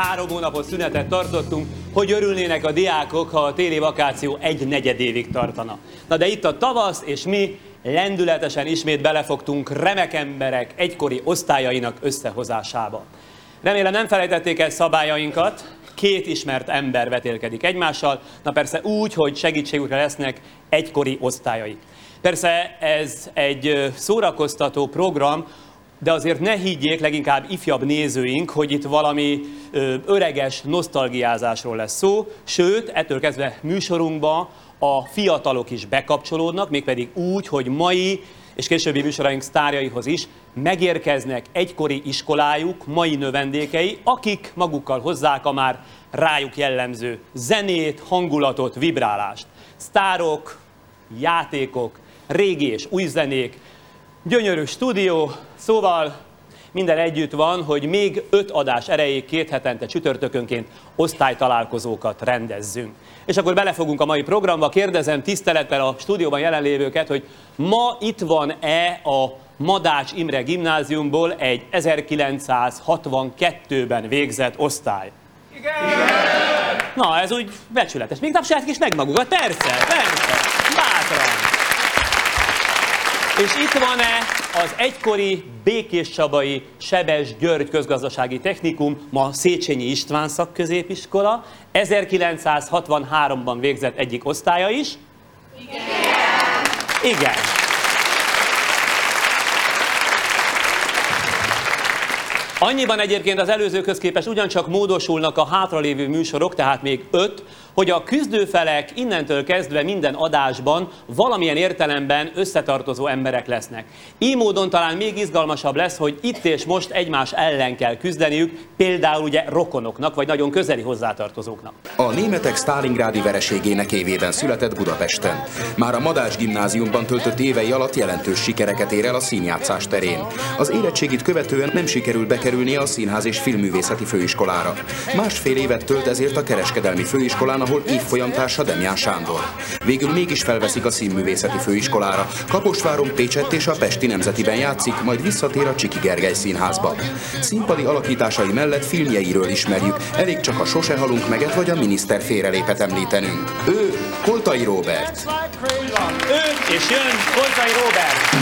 három hónapos szünetet tartottunk, hogy örülnének a diákok, ha a téli vakáció egy negyedévig tartana. Na de itt a tavasz, és mi lendületesen ismét belefogtunk remek emberek egykori osztályainak összehozásába. Remélem nem felejtették el szabályainkat, két ismert ember vetélkedik egymással, na persze úgy, hogy segítségükre lesznek egykori osztályai. Persze ez egy szórakoztató program, de azért ne higgyék leginkább ifjabb nézőink, hogy itt valami öreges nosztalgiázásról lesz szó, sőt, ettől kezdve műsorunkba a fiatalok is bekapcsolódnak, mégpedig úgy, hogy mai és későbbi műsoraink sztárjaihoz is megérkeznek egykori iskolájuk, mai növendékei, akik magukkal hozzák a már rájuk jellemző zenét, hangulatot, vibrálást. Sztárok, játékok, régi és új zenék, gyönyörű stúdió, szóval minden együtt van, hogy még öt adás erejéig két hetente csütörtökönként osztálytalálkozókat rendezzünk. És akkor belefogunk a mai programba, kérdezem tisztelettel a stúdióban jelenlévőket, hogy ma itt van-e a Madács Imre gimnáziumból egy 1962-ben végzett osztály? Igen! Na, ez úgy becsületes. Még tapsolják is meg magukat, persze, persze, bátran. És itt van-e az egykori Békés Csabai Sebes György közgazdasági technikum, ma Széchenyi István szakközépiskola, 1963-ban végzett egyik osztálya is? Igen. Igen. Annyiban egyébként az előzőkhöz képest ugyancsak módosulnak a hátralévő műsorok, tehát még öt, hogy a küzdőfelek innentől kezdve minden adásban valamilyen értelemben összetartozó emberek lesznek. Így módon talán még izgalmasabb lesz, hogy itt és most egymás ellen kell küzdeniük, például ugye rokonoknak, vagy nagyon közeli hozzátartozóknak. A németek Sztálingrádi vereségének évében született Budapesten. Már a Madács gimnáziumban töltött évei alatt jelentős sikereket ér el a színjátszás terén. Az érettségit követően nem sikerül bekerülnie a Színház és Filmművészeti Főiskolára. Másfél évet tölt ezért a Kereskedelmi Főiskolán, ahol évfolyamtársa Demján Sándor. Végül mégis felveszik a Színművészeti Főiskolára. Kaposváron, Pécsett és a Pesti Nemzetiben játszik, majd visszatér a Csiki Gergely Színházba. Színpadi alakításai mellett filmjeiről ismerjük, elég csak a Sose halunk meget vagy a miniszter félrelépet említenünk. Ő Koltai Robert. Ő és jön Koltai Robert.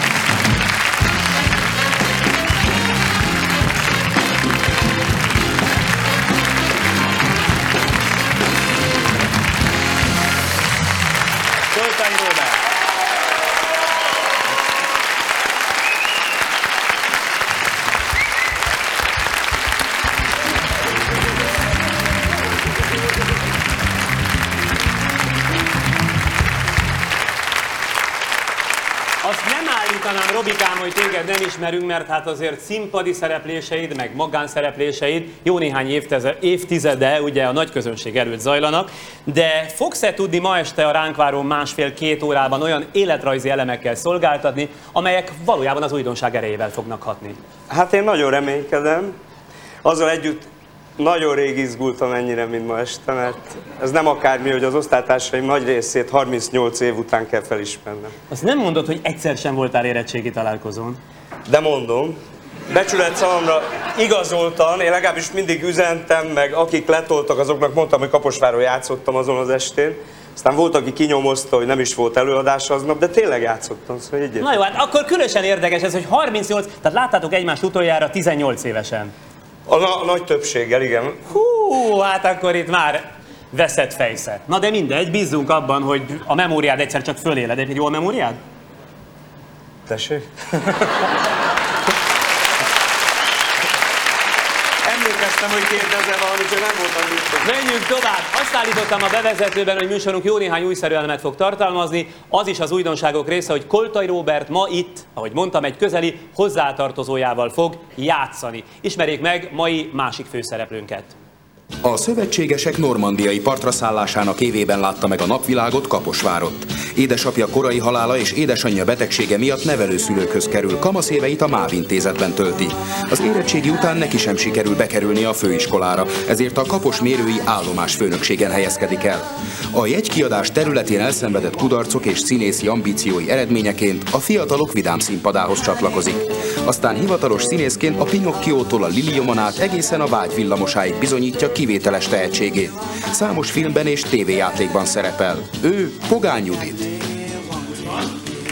Ismerünk, mert hát azért színpadi szerepléseid, meg magánszerepléseid jó néhány évtizede ugye a nagy közönség előtt zajlanak, de fogsz-e tudni ma este a ránk váró másfél-két órában olyan életrajzi elemekkel szolgáltatni, amelyek valójában az újdonság erejével fognak hatni? Hát én nagyon reménykedem. Azzal együtt nagyon rég izgultam ennyire, mint ma este, mert ez nem akármi, hogy az osztálytársaim nagy részét 38 év után kell felismernem. Azt nem mondod, hogy egyszer sem voltál érettségi találkozón. De mondom, becsület számomra igazoltan, én legalábbis mindig üzentem, meg akik letoltak, azoknak mondtam, hogy Kaposváron játszottam azon az estén. Aztán volt, aki kinyomozta, hogy nem is volt előadás aznap, de tényleg játszottam, szóval így Na jó, hát akkor különösen érdekes ez, hogy 38, tehát láttátok egymást utoljára 18 évesen. A, na- nagy többséggel, igen. Hú, hát akkor itt már veszett fejsze. Na de mindegy, bízzunk abban, hogy a memóriád egyszer csak föléled. Egy jó a memóriád? Tessék? Emlékeztem, hogy kérdezel valamit, hogy nem voltam biztos. Menjünk tovább! Azt állítottam a bevezetőben, hogy műsorunk jó néhány újszerű elemet fog tartalmazni. Az is az újdonságok része, hogy Koltai Róbert ma itt, ahogy mondtam, egy közeli hozzátartozójával fog játszani. Ismerjék meg mai másik főszereplőnket. A szövetségesek normandiai partra szállásának évében látta meg a napvilágot Kaposvárot. Édesapja korai halála és édesanyja betegsége miatt nevelőszülőkhöz kerül, kamaszéveit a MÁV intézetben tölti. Az érettségi után neki sem sikerül bekerülni a főiskolára, ezért a Kapos mérői állomás főnökségen helyezkedik el. A jegykiadás területén elszenvedett kudarcok és színészi ambíciói eredményeként a fiatalok vidám színpadához csatlakozik. Aztán hivatalos színészként a Pinocchiótól a Lilioman át egészen a vágy villamosáig bizonyítja kivételes tehetségét. Számos filmben és tévéjátékban szerepel. Ő Pogány Judit.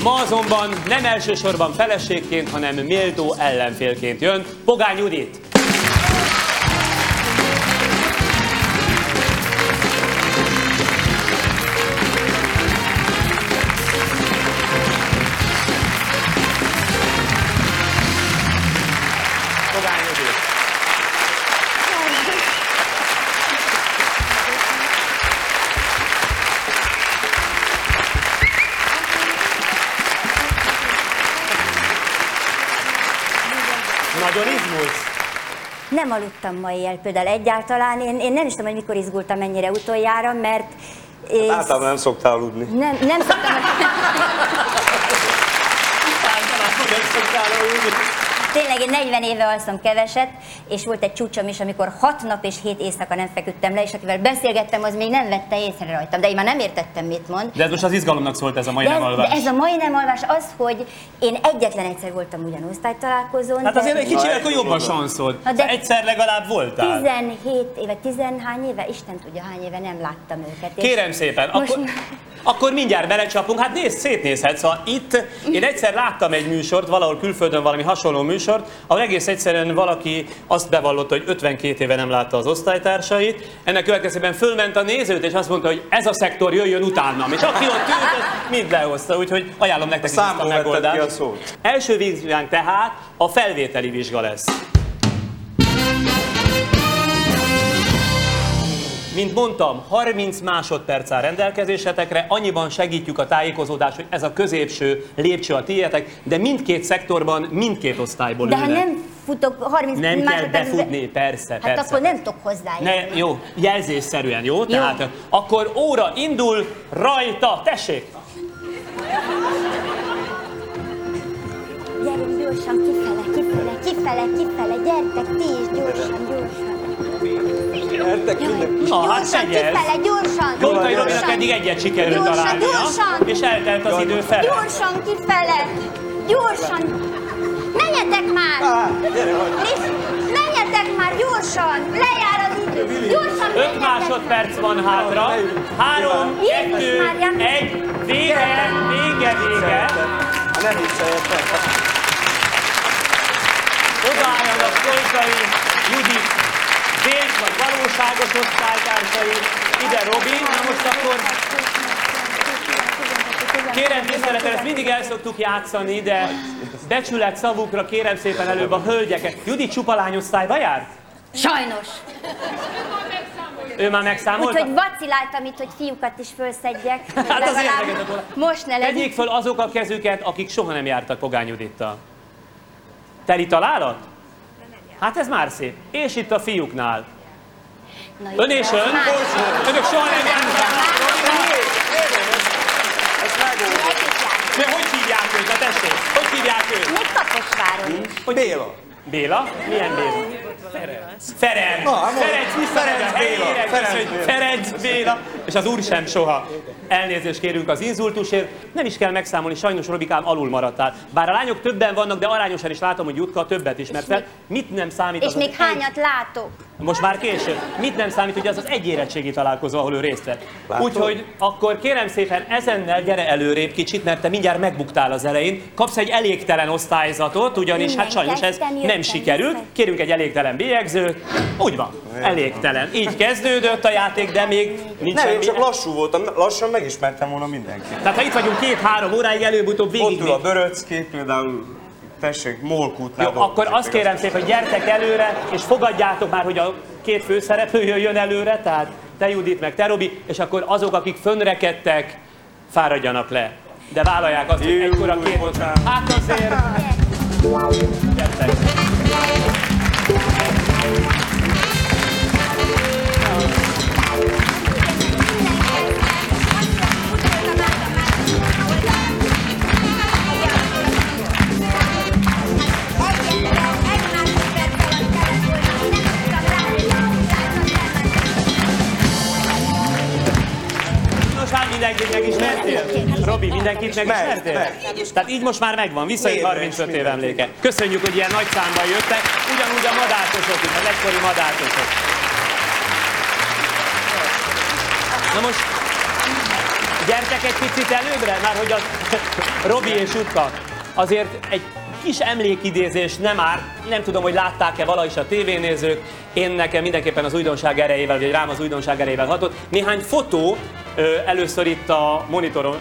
Ma azonban nem elsősorban feleségként, hanem méltó ellenfélként jön Pogány Judit. Nem aludtam ma éjjel például egyáltalán. Én, én nem is tudom, hogy mikor izgultam ennyire utoljára, mert... És Általában nem szoktál aludni. nem, nem szoktam... Általában nem szoktál aludni. Tényleg én 40 éve alszom keveset, és volt egy csúcsom is, amikor 6 nap és 7 éjszaka nem feküdtem le, és akivel beszélgettem, az még nem vette észre rajtam. De én már nem értettem, mit mond. De ez most az izgalomnak szólt ez a mai De nem alvás. de ez a mai nem alvás az, hogy én egyetlen egyszer voltam ugyan osztálytalálkozón. Hát azért egy kicsit akkor jobb a sanszod. De- Egyszer legalább voltál. 17 éve, 10 hány éve, Isten tudja hány éve nem láttam őket. Kérem szépen, akkor, akkor mindjárt belecsapunk. Hát nézd, szétnézhetsz. Szóval itt én egyszer láttam egy műsort, valahol külföldön valami hasonló műsort, ahol egész egyszerűen valaki azt bevallotta, hogy 52 éve nem látta az osztálytársait. Ennek következtében fölment a nézőt, és azt mondta, hogy ez a szektor jöjjön utánam. És aki ott ült, mind lehozta, úgyhogy ajánlom nektek is ezt a vetted ki a megoldást. szót. Első vizsgánk tehát a felvételi vizsga lesz. Mint mondtam, 30 másodperc áll rendelkezésetekre, annyiban segítjük a tájékozódást, hogy ez a középső lépcső a tiétek, de mindkét szektorban, mindkét osztályból De ha ülnek. nem futok 30 Nem kell másodpercbe- befutni, persze, Hát persze. akkor nem tudok hozzájönni. Ne, jó, jelzésszerűen, jó? jó? Tehát akkor óra indul, rajta, tessék! Gyerünk gyorsan kifele, kifele, kifele, kifele, gyertek ti is gyorsan, gyorsan. Gyertek mindenki. Na, hát Gyorsan ez. kifele, gyorsan, Jontai Robinak gyorsan. eddig egyet sikerült Gyorsan, találnia, gyorsan. és eltelt az idő fele. Gyorsan kifele, gyorsan. Menjetek már! Liz, menjetek már gyorsan! Lejár az idő! Gyorsan 5 menjetek! másodperc van hátra. 3, Jézus 2, Mária! 1, vége, vége, vége. Hát Nem vicceljetek. Odaálljanak Szolkai, Judit, vélt vagy valóságos osztálytársai. Ide Robi, na most akkor kérem tiszteletem, ezt mindig el szoktuk játszani, de becsület szavukra kérem szépen előbb a hölgyeket. Judit csupa lányosztályba járt? Sajnos. Ő már megszámolta? Úgyhogy vaciláltam itt, hogy fiúkat is fölszedjek. Hát az. Most ne legyen. Tegyék föl azok a kezüket, akik soha nem jártak Pogány Judittal. Teli találat? Hát ez már szép. És itt a fiúknál. Na. Ön és ön? Már. Önök soha nem jártak. De hogy hívják őt? Tessék, hogy hívják őt? Még is. Béla. Béla? Milyen Béla? Ferenc. Na, hát. Ferenc, Ferenc Béla. Ferenc. Ferenc Béla. És az úr sem soha. Elnézést kérünk az inzultusért. Nem is kell megszámolni, sajnos Robikám alul maradtál. Bár a lányok többen vannak, de arányosan is látom, hogy Jutka többet ismer fel. Mit nem számít És az az még egy- hányat látok? Most már késő. Mit nem számít, hogy az az egy érettségi találkozó, ahol ő részt vett. Úgyhogy akkor kérem szépen ezennel gyere előrébb kicsit, mert te mindjárt megbuktál az elején. Kapsz egy elégtelen osztályzatot, ugyanis hát Innen sajnos ez nem sikerült. vissza. Kérünk egy elégtelen bélyegzőt. Úgy van, elégtelen. Így kezdődött a játék, de még nincs Nem, én csak lassú voltam, lassan megismertem volna mindenkit. Tehát ha itt vagyunk két-három óráig, előbb-utóbb végig Ott ül a Böröcki, például tessék, Molkútnál. Jó, akkor azt kérem szépen, hogy gyertek előre, és fogadjátok már, hogy a két főszereplő jöjjön előre, tehát te Judit, meg te Robi, és akkor azok, akik fönnrekedtek, fáradjanak le. De vállalják azt, hogy Jó, egykor a két. Hát azért, gyertek. Mindenkit megismertél? Robi, mindenkit megismertél? Meg, Tehát így most már megvan, visszajött Névre 35 is év emléke. Köszönjük, hogy ilyen nagy számban jöttek, ugyanúgy a madártosok is, az egykori madártosok. Na most gyertek egy picit előbbre, már hogy a Robi és Utka. Azért egy kis emlékidézés nem árt, nem tudom, hogy látták-e vala is a tévénézők, én nekem mindenképpen az újdonság erejével, vagy rám az újdonság erejével hatott. Néhány fotó ö, először itt a monitoron,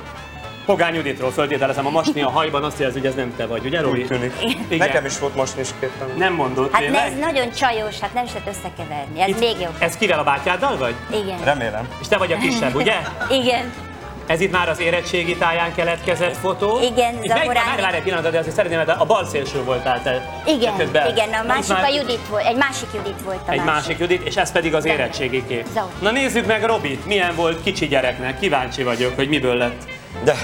Pogány Juditról föltételezem a masni a hajban, azt jelzi, hogy ez nem te vagy, ugye Robi? Úgy tűnik. Igen. Nekem is volt most is képen. Nem mondod, Hát ne, tényleg? ez nagyon csajos, hát nem is lehet összekeverni. Ez Itt- még jobb. Ez kivel a bátyáddal vagy? Igen. Remélem. És te vagy a kisebb, ugye? Igen. Ez itt már az érettségi táján keletkezett fotó. Igen, Itt meg, Zahorán- várj, várj egy pillanatot, de azért szeretném, mert a bal szélső voltál te. Igen, közben. igen, a másik már a Judit volt, egy másik Judit volt a Egy másik Judit, és ez pedig az érettségi kép. Zahor. Na nézzük meg Robit, milyen volt kicsi gyereknek, kíváncsi vagyok, hogy miből lett. De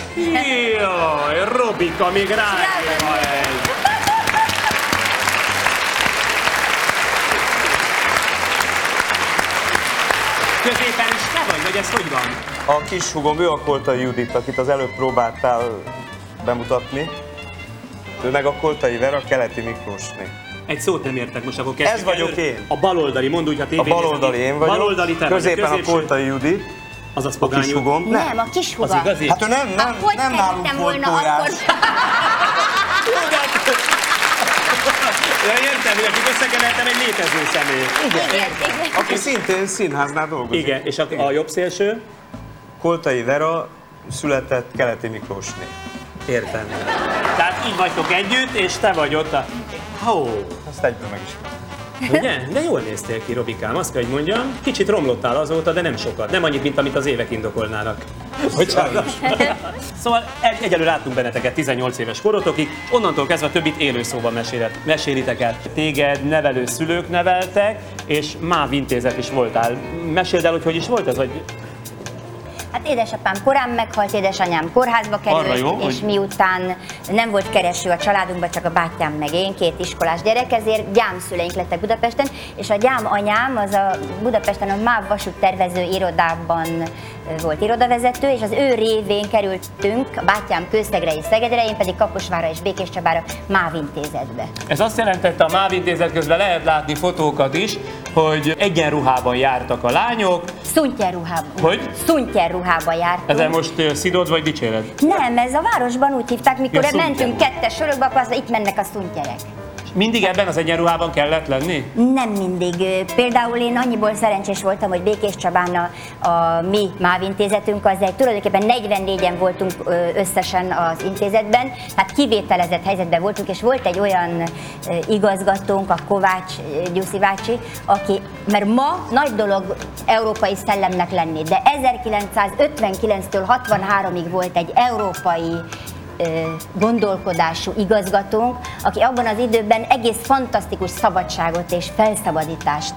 Jaj, Robika, még rákéva egy. Középen is te vagy, vagy ez hogy van? A kis hugom, ő a Koltai Judit, akit az előbb próbáltál bemutatni. Ő meg a Koltai Vera, Keleti Miklósné. Egy szót nem értek, most akkor kezdjük Ez vagyok előre. én. A baloldali, mondd úgy, ha A tévén baloldali én vagyok, Baloldali te vagy, középen a középső- Koltai Judit, Azaz a kis hugom. Nem, a kis Az huga. igazi? Hát ő nem, nem, Hogy nem nálunk volna akkor? Ja, értem, hogy akit összekevertem egy létező személy. Igen, igen. Aki szintén színháznál dolgozik. Igen, és a, a jobb szélső? Koltai Vera született Keleti Miklósné. Értem. Tehát így vagytok együtt, és te vagy ott a... Hó, Azt egyből meg is. ugye? De jól néztél ki, Robikám, azt kell, hogy mondjam. Kicsit romlottál azóta, de nem sokat. Nem annyit, mint amit az évek indokolnának. Bocsánat. Szóval egy, egyelőre láttunk benneteket 18 éves korotokig, onnantól kezdve a többit élő szóban mesélet, mesélitek el. Téged nevelő szülők neveltek, és MÁV intézet is voltál. Meséld el, hogy hogy is volt ez, vagy Hát édesapám korán meghalt, édesanyám kórházba került, jó, és hogy- miután nem volt kereső a családunkban, csak a bátyám meg én, két iskolás gyerek, ezért gyámszüleink lettek Budapesten, és a gyám anyám az a Budapesten a MÁV vasúttervező irodában volt irodavezető, és az ő révén kerültünk, a bátyám Kőszegre és Szegedre, én pedig Kaposvára és Békés Csabára MÁV intézetbe. Ez azt jelentette, a MÁV intézet közben lehet látni fotókat is, hogy egyenruhában jártak a lányok. Szuntyerruhában. Hogy? Szuntyerruhában jártunk. Ezzel most ö, szidod vagy dicséred? Nem, ez a városban úgy hívták, mikor Ja, mentünk kettes sorokba, akkor azt, itt mennek a szuntyerek. Mindig ebben az egyenruhában kellett lenni? Nem mindig. Például én annyiból szerencsés voltam, hogy Békés Csabán a, a mi MÁV intézetünk, az egy tulajdonképpen 44-en voltunk összesen az intézetben, tehát kivételezett helyzetben voltunk, és volt egy olyan igazgatónk, a Kovács Gyuszi bácsi, aki, mert ma nagy dolog európai szellemnek lenni, de 1959-től 63-ig volt egy európai gondolkodású igazgatónk, aki abban az időben egész fantasztikus szabadságot és felszabadítást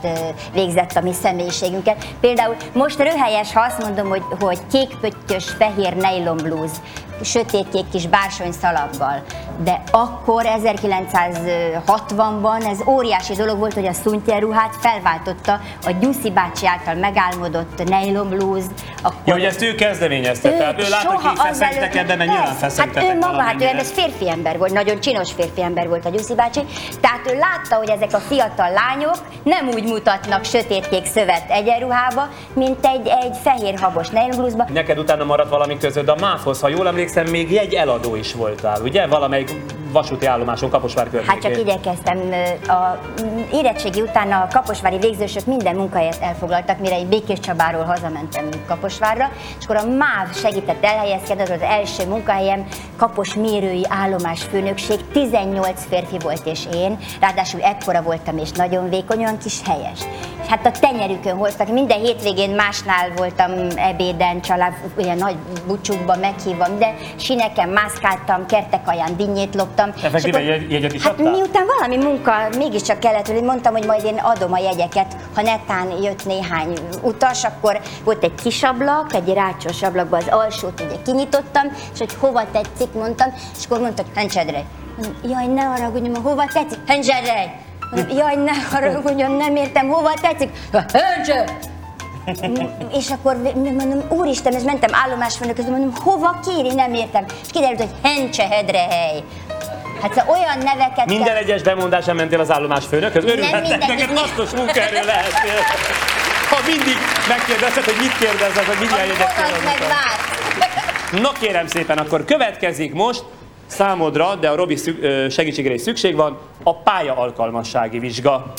végzett a mi személyiségünket. Például most röhelyes, ha azt mondom, hogy, hogy kékpöttyös, fehér nylon blúz, sötétkék kis bársony szalaggal. De akkor 1960-ban ez óriási dolog volt, hogy a szuntyerruhát felváltotta a Gyuszi bácsi által megálmodott nylon blúz. Akkor Ja, hogy ezt ő kezdeményezte, tehát ő látta, hogy így feszengtek ebben, mert nyilván Persze. feszengtetek Hát ő maga, hát ő ez férfi ember volt, nagyon csinos férfi ember volt a Gyuszi bácsi. Tehát ő látta, hogy ezek a fiatal lányok nem úgy mutatnak sötétkék szövet egyenruhába, mint egy, egy fehér habos nylonblúzba. Neked utána maradt valami közöd a MÁV-hoz, ha jól emlékszem, még jegy eladó is voltál, ugye? Valamelyik vasúti állomáson Kaposvár környékén. Hát csak igyekeztem. A érettségi után a kaposvári végzősök minden munkahelyet elfoglaltak, mire én Békés Csabáról hazamentem Kaposvárra, és akkor a MÁV segített elhelyezkedni, az az első munkahelyem, Kapos mérői állomás főnökség, 18 férfi volt és én, ráadásul ekkora voltam és nagyon vékony, olyan kis helyes. És hát a tenyerükön hoztak, minden hétvégén másnál voltam ebéden, család, olyan nagy bucsukba meghívva, de sineken mászkáltam, kertek alján dinnyét loptam. Effektíve akkor- jegy- jegyet is Hát adtál? miután valami munka mégiscsak kellett, hogy mondtam, hogy majd én adom a jegyeket, ha netán jött néhány utas, akkor volt egy kis ablak, egy rácsos ablakban az alsót ugye kinyitottam, és hogy hova tetszik, mondtam, és akkor mondta, hogy Hencsedrej. Jaj, ne haragudjon, hova tetszik? Hencsedrej! Jaj, ne haragudjon, nem értem, hova tetszik? Hencse! És akkor mondom, úristen, ez mentem állomásfőnök, közben mondom, hova kéri, nem értem. És kiderült, hogy Hencsehedre hely. Hát szóval olyan neveket Minden kell... egyes bemondásán mentél az állomás főnökhöz? Örülhetnek, neked hasznos munkaerő lehetnél. Ha mindig megkérdezed, hogy mit kérdezek, hogy mindjárt vár. Na kérem szépen, akkor következik most számodra, de a Robi segítségére is szükség van, a pálya alkalmassági vizsga.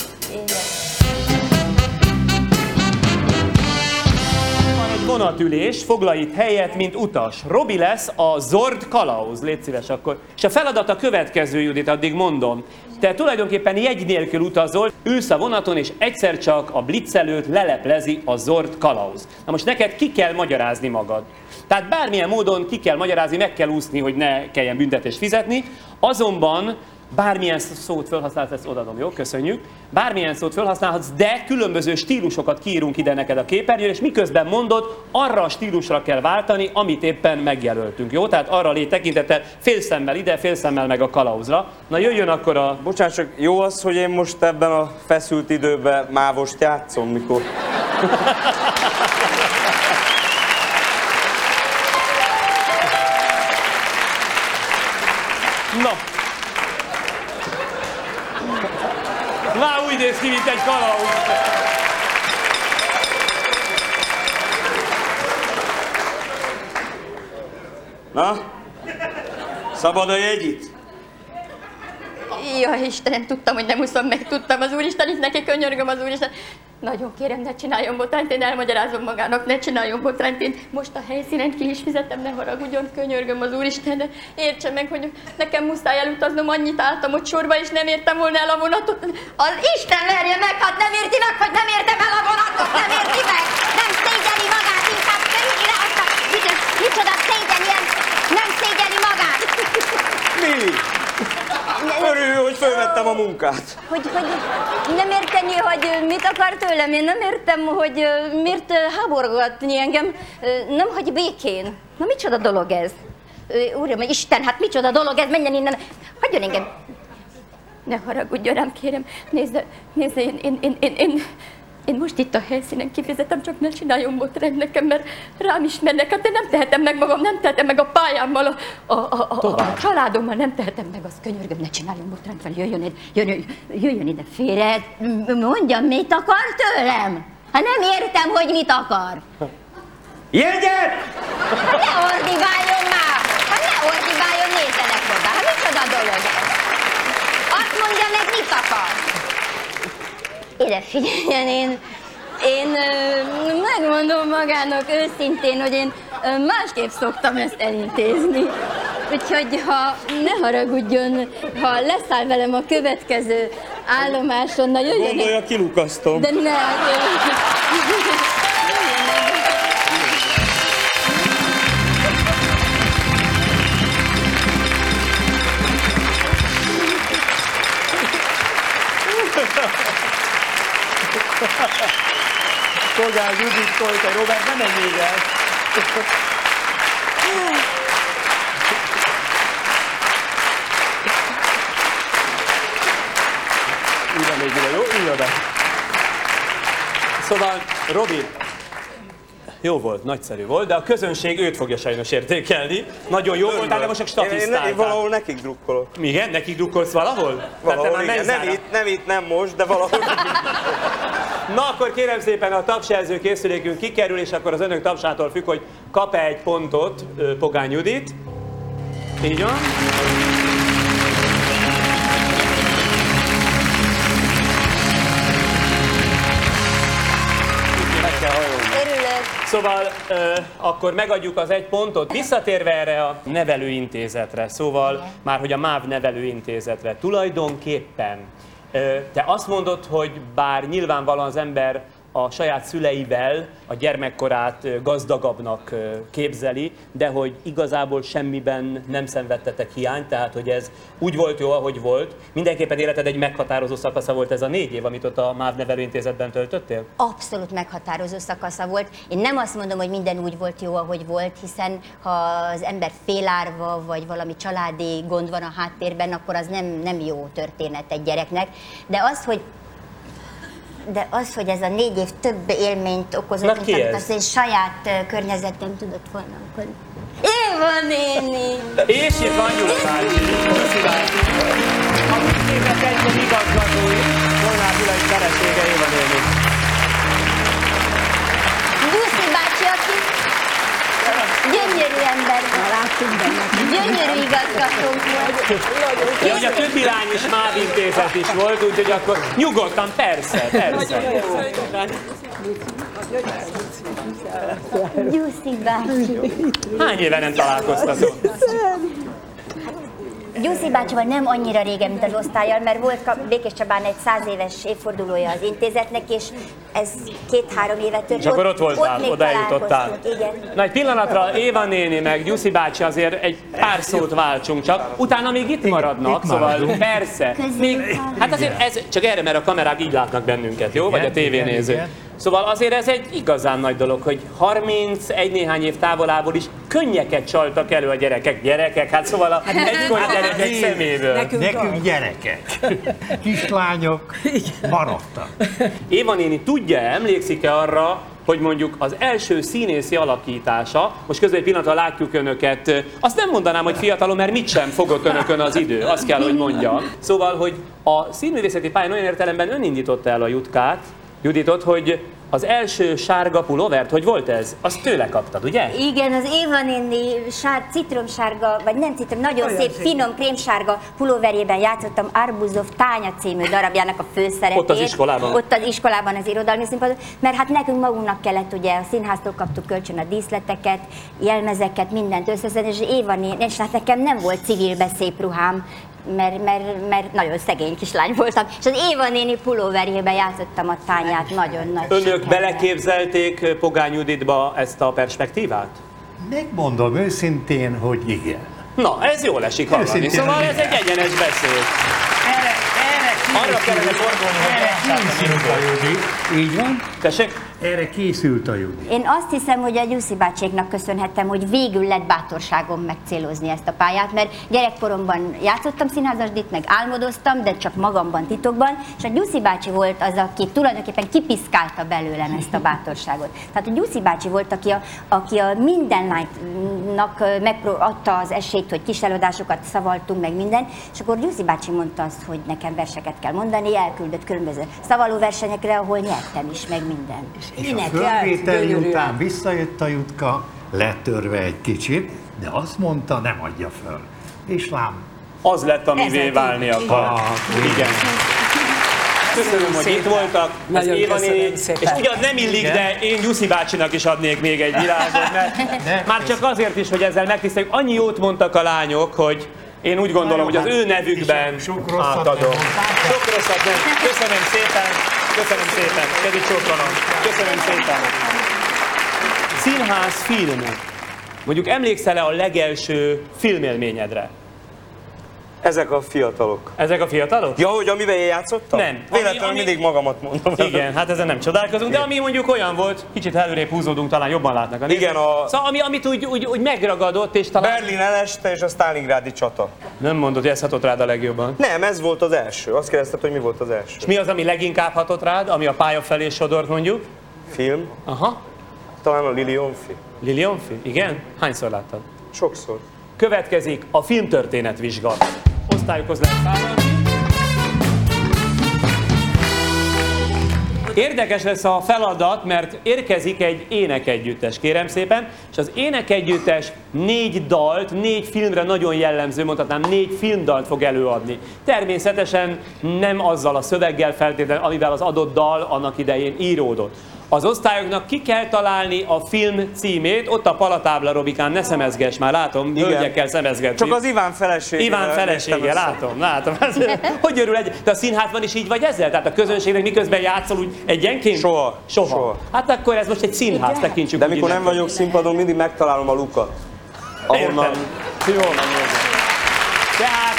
Vonatülés, foglalj itt helyet, mint utas. Robi lesz a Zord Kalauz, légy szíves akkor. És a feladat a következő, Judit, addig mondom. Te tulajdonképpen jegy nélkül utazol, ülsz a vonaton, és egyszer csak a blitz előtt leleplezi a Zord Kalauz. Na most neked ki kell magyarázni magad. Tehát bármilyen módon ki kell magyarázni, meg kell úszni, hogy ne kelljen büntetést fizetni, azonban bármilyen szót felhasználsz, ezt odadom, jó? Köszönjük. Bármilyen szót felhasználhatsz, de különböző stílusokat kiírunk ide neked a képernyőre, és miközben mondod, arra a stílusra kell váltani, amit éppen megjelöltünk, jó? Tehát arra lé tekintettel félszemmel ide, félszemmel meg a kalauzra. Na jöjjön akkor a... Bocsánat, csak jó az, hogy én most ebben a feszült időben mávost játszom, mikor... néz ki, mint egy kalauz. Na? Szabad a jegyit? Jaj, Istenem, tudtam, hogy nem úszom meg, tudtam az Úristen, itt neki könyörgöm az Úristen. Nagyon kérem, ne csináljon botrányt, én elmagyarázom magának, ne csináljon botrányt, én most a helyszínen ki is fizettem, ne haragudjon, könyörgöm az Úristen, de értse meg, hogy nekem muszáj elutaznom, annyit álltam ott sorba, és nem értem volna el a vonatot. Az Isten verje meg, hát nem érti meg, hogy nem értem el a vonatot, nem érti meg, nem szégyeli magát, inkább a... Micsoda, szégyen, ilyen, nem szégyeli magát. Lili! Örül, hogy fölvettem a munkát. Hogy, hogy nem érteni, hogy mit akar tőlem, én nem értem, hogy miért háborgatni engem, nem hagy békén. Na micsoda dolog ez? Uram, Isten, hát micsoda dolog ez, menjen innen, hagyjon engem. Ne haragudjon rám, kérem. Nézd, nézd, én, én, én, én, én, én most itt a helyszínen kifizetem, csak ne csináljon botrányt nekem, mert rám ismernek. Hát én nem tehetem meg magam, nem tehetem meg a pályámmal, a, a, a, a, a, a családommal, nem tehetem meg, azt könyörgöm, ne csináljon botrányt fel, jöjjön ide, Jöjjön, jöjjön ide félre, mondja, mit akar tőlem? Hát nem értem, hogy mit akar. Jegyet! Hát ne ordibáljon már! Hát ne ordibáljon, nézzenek oda! Hát micsoda dolog ez? Azt mondja meg, mit akar? Ide figyeljen, én, én megmondom magának őszintén, hogy én másképp szoktam ezt elintézni. Úgyhogy ha ne haragudjon, ha leszáll velem a következő állomáson, na jöjjön. Gondolja, kilukasztom. De ne, Szolgál Judit, Koltai, Robert, nem menj még el. Ülj még ide, jó? Ülj oda. Szóval, Robi, jó volt, nagyszerű volt, de a közönség őt fogja sajnos értékelni. Nagyon jó volt, de most csak Én, én, én statisztáltál. valahol nekik drukkolok. Igen, nekik drukkolsz valahol? Tehát te Valahol, már igen. Nem itt, nem itt, nem most, de valahol. Na akkor kérem szépen a tapsjelző készülékünk kikerül, és akkor az önök tapsától függ, hogy kap-e egy pontot Pogány Judit. Így van. Szóval ö, akkor megadjuk az egy pontot. Visszatérve erre a nevelőintézetre, szóval már hogy a MÁV nevelőintézetre, tulajdonképpen te azt mondod, hogy bár nyilvánvalóan az ember a saját szüleivel a gyermekkorát gazdagabbnak képzeli, de hogy igazából semmiben nem szenvedtetek hiányt, tehát hogy ez úgy volt jó, ahogy volt. Mindenképpen életed egy meghatározó szakasza volt ez a négy év, amit ott a MÁV nevelőintézetben töltöttél? abszolút meghatározó szakasza volt. Én nem azt mondom, hogy minden úgy volt jó, ahogy volt, hiszen ha az ember félárva, vagy valami családi gond van a háttérben, akkor az nem, nem jó történet egy gyereknek. De az, hogy de az, hogy ez a négy év több élményt okozott, Na, mint amit az én saját környezetem tudott volna akkor. Éva néni! És itt van Gyula bácsi, a Viszképek egyben igazgatói, Molnár Gyulai felesége Éva néni. Gyuszi bácsi, aki gyönyörű ember. Láttunk benne. Gyönyörű igazgatónk volt. Ja, hogy a többi lány is MÁV intézet is volt, úgyhogy akkor nyugodtan, persze, persze. Gyuszi bácsi. Hány éve nem találkoztatok? Gyuszi bácsival nem annyira régen, mint az osztályjal, mert volt Békés Csabán egy száz éves évfordulója az intézetnek, és ez két-három éve történt. És akkor ott voltál, oda eljutottál. Igen. Na egy pillanatra Éva néni meg Gyuszi bácsi azért egy pár szót váltsunk csak, utána még itt maradnak, itt szóval maradunk. persze. Még, hát azért ez csak erre, mert a kamerák így látnak bennünket, jó? Vagy a Igen, tévénézők. Szóval azért ez egy igazán nagy dolog, hogy 31 néhány év távolából is könnyeket csaltak elő a gyerekek. Gyerekek, hát szóval a egykori gyerekek szeméből. Nekünk gyerekek, kislányok maradtak. Éva néni tudja, emlékszik-e arra, hogy mondjuk az első színészi alakítása, most közben egy pillanatra látjuk önöket, azt nem mondanám, hogy fiatalon, mert mit sem fogott önökön az idő, azt kell, hogy mondjam. Szóval, hogy a színművészeti pályán olyan értelemben ön indította el a Jutkát, Juditot, hogy az első sárga pulóvert, hogy volt ez? Azt tőle kaptad, ugye? Igen, az Éva néni sár, citromsárga, vagy nem citrom, nagyon szép, finom krémsárga pulóverjében játszottam Arbuzov Tánya című darabjának a főszerepét. Ott az iskolában? Ott az iskolában az irodalmi színpadon, mert hát nekünk magunknak kellett ugye a színháztól kaptuk kölcsön a díszleteket, jelmezeket, mindent összeszedni, és Éva néni, és hát nekem nem volt civilbe szép ruhám, mert, mert, mert nagyon szegény kislány voltam, és az Éva néni pulóverjében játszottam a tányát, nagyon nagy Önök sikerrel. beleképzelték Pogány Juditba ezt a perspektívát? Megmondom őszintén, hogy igen. Na, ez jól esik hallani. Őszintén, Szóval ez egy egyenes beszéd. Erre, erre Arra kellene gondolni, hogy készült a Judit. Így van? Tessék? Erre készült a Judit. Én azt hiszem, hogy a Gyuszi bácséknak köszönhetem, hogy végül lett bátorságom megcélozni ezt a pályát, mert gyerekkoromban játszottam színházasdit, meg álmodoztam, de csak magamban titokban, és a Gyuszi bácsi volt az, aki tulajdonképpen kipiszkálta belőlem ezt a bátorságot. Tehát a Gyuszi bácsi volt, aki a, aki a minden lánynak adta az esélyt, hogy kis előadásokat szavaltunk, meg minden, és akkor Gyuszi bácsi mondta azt, hogy nekem verseket kell mondani, elküldött különböző szavaló versenyekre, ahol nyertem is, meg minden. És a fölvételi után visszajött a Jutka, letörve egy kicsit, de azt mondta, nem adja föl. És lám, Az lett, amivé válni akar. Igen. Köszönöm, hogy itt voltak. Az Nagyon Éva néni, szépen. És ugyan nem illik, de én Gyuszi bácsinak is adnék még egy világot, mert már csak azért is, hogy ezzel megtiszteljük. Annyi jót mondtak a lányok, hogy én úgy gondolom, hogy az ő nevükben átadom. Sok rosszat nem. Köszönöm szépen. Köszönöm szépen. Kedi csókolom. Köszönöm szépen. Színház film. Mondjuk emlékszel-e a legelső filmélményedre? Ezek a fiatalok. Ezek a fiatalok? Ja, hogy amiben én játszottam? Nem. Véletlenül Ami- ami- mindig magamat mondom. Igen, hát ezen nem csodálkozunk, de ami mondjuk olyan volt, kicsit előrébb húzódunk, talán jobban látnak a. Igen, a- Szóval ami, amit úgy, úgy, úgy megragadott, és talán... Berlin eleste és a Stalingrádi csata. Nem mondod, hogy ez hatott rád a legjobban. Nem, ez volt az első. Azt kérdezted, hogy mi volt az első. És mi az, ami leginkább hatott rád, ami a pálya felé sodort mondjuk? Film? Aha. Talán a Lili Onfi. Lilionfi? Igen? Hányszor láttad? Sokszor. Következik a filmtörténet vizsga. Osztályokhoz lehet szállni. Érdekes lesz a feladat, mert érkezik egy énekegyüttes, kérem szépen, és az énekegyüttes négy dalt, négy filmre nagyon jellemző, mondhatnám, négy filmdalt fog előadni. Természetesen nem azzal a szöveggel feltétlenül, amivel az adott dal annak idején íródott. Az osztályoknak ki kell találni a film címét, ott a palatábla, Robikám, ne szemezges már, látom, Igen. hölgyekkel szemezgetni. Csak az Iván felesége. Iván felesége, látom, látom. Hogy örül egy, de a színházban is így vagy ezzel? Tehát a közönségnek miközben játszol úgy egyenként? Soha. Soha. Soha. Hát akkor ez most egy színház, tekintsük De mikor nem vagyok színpadon, mindig megtalálom a lukat. Ahonnan... Értem. Jó van, jó van. Tehát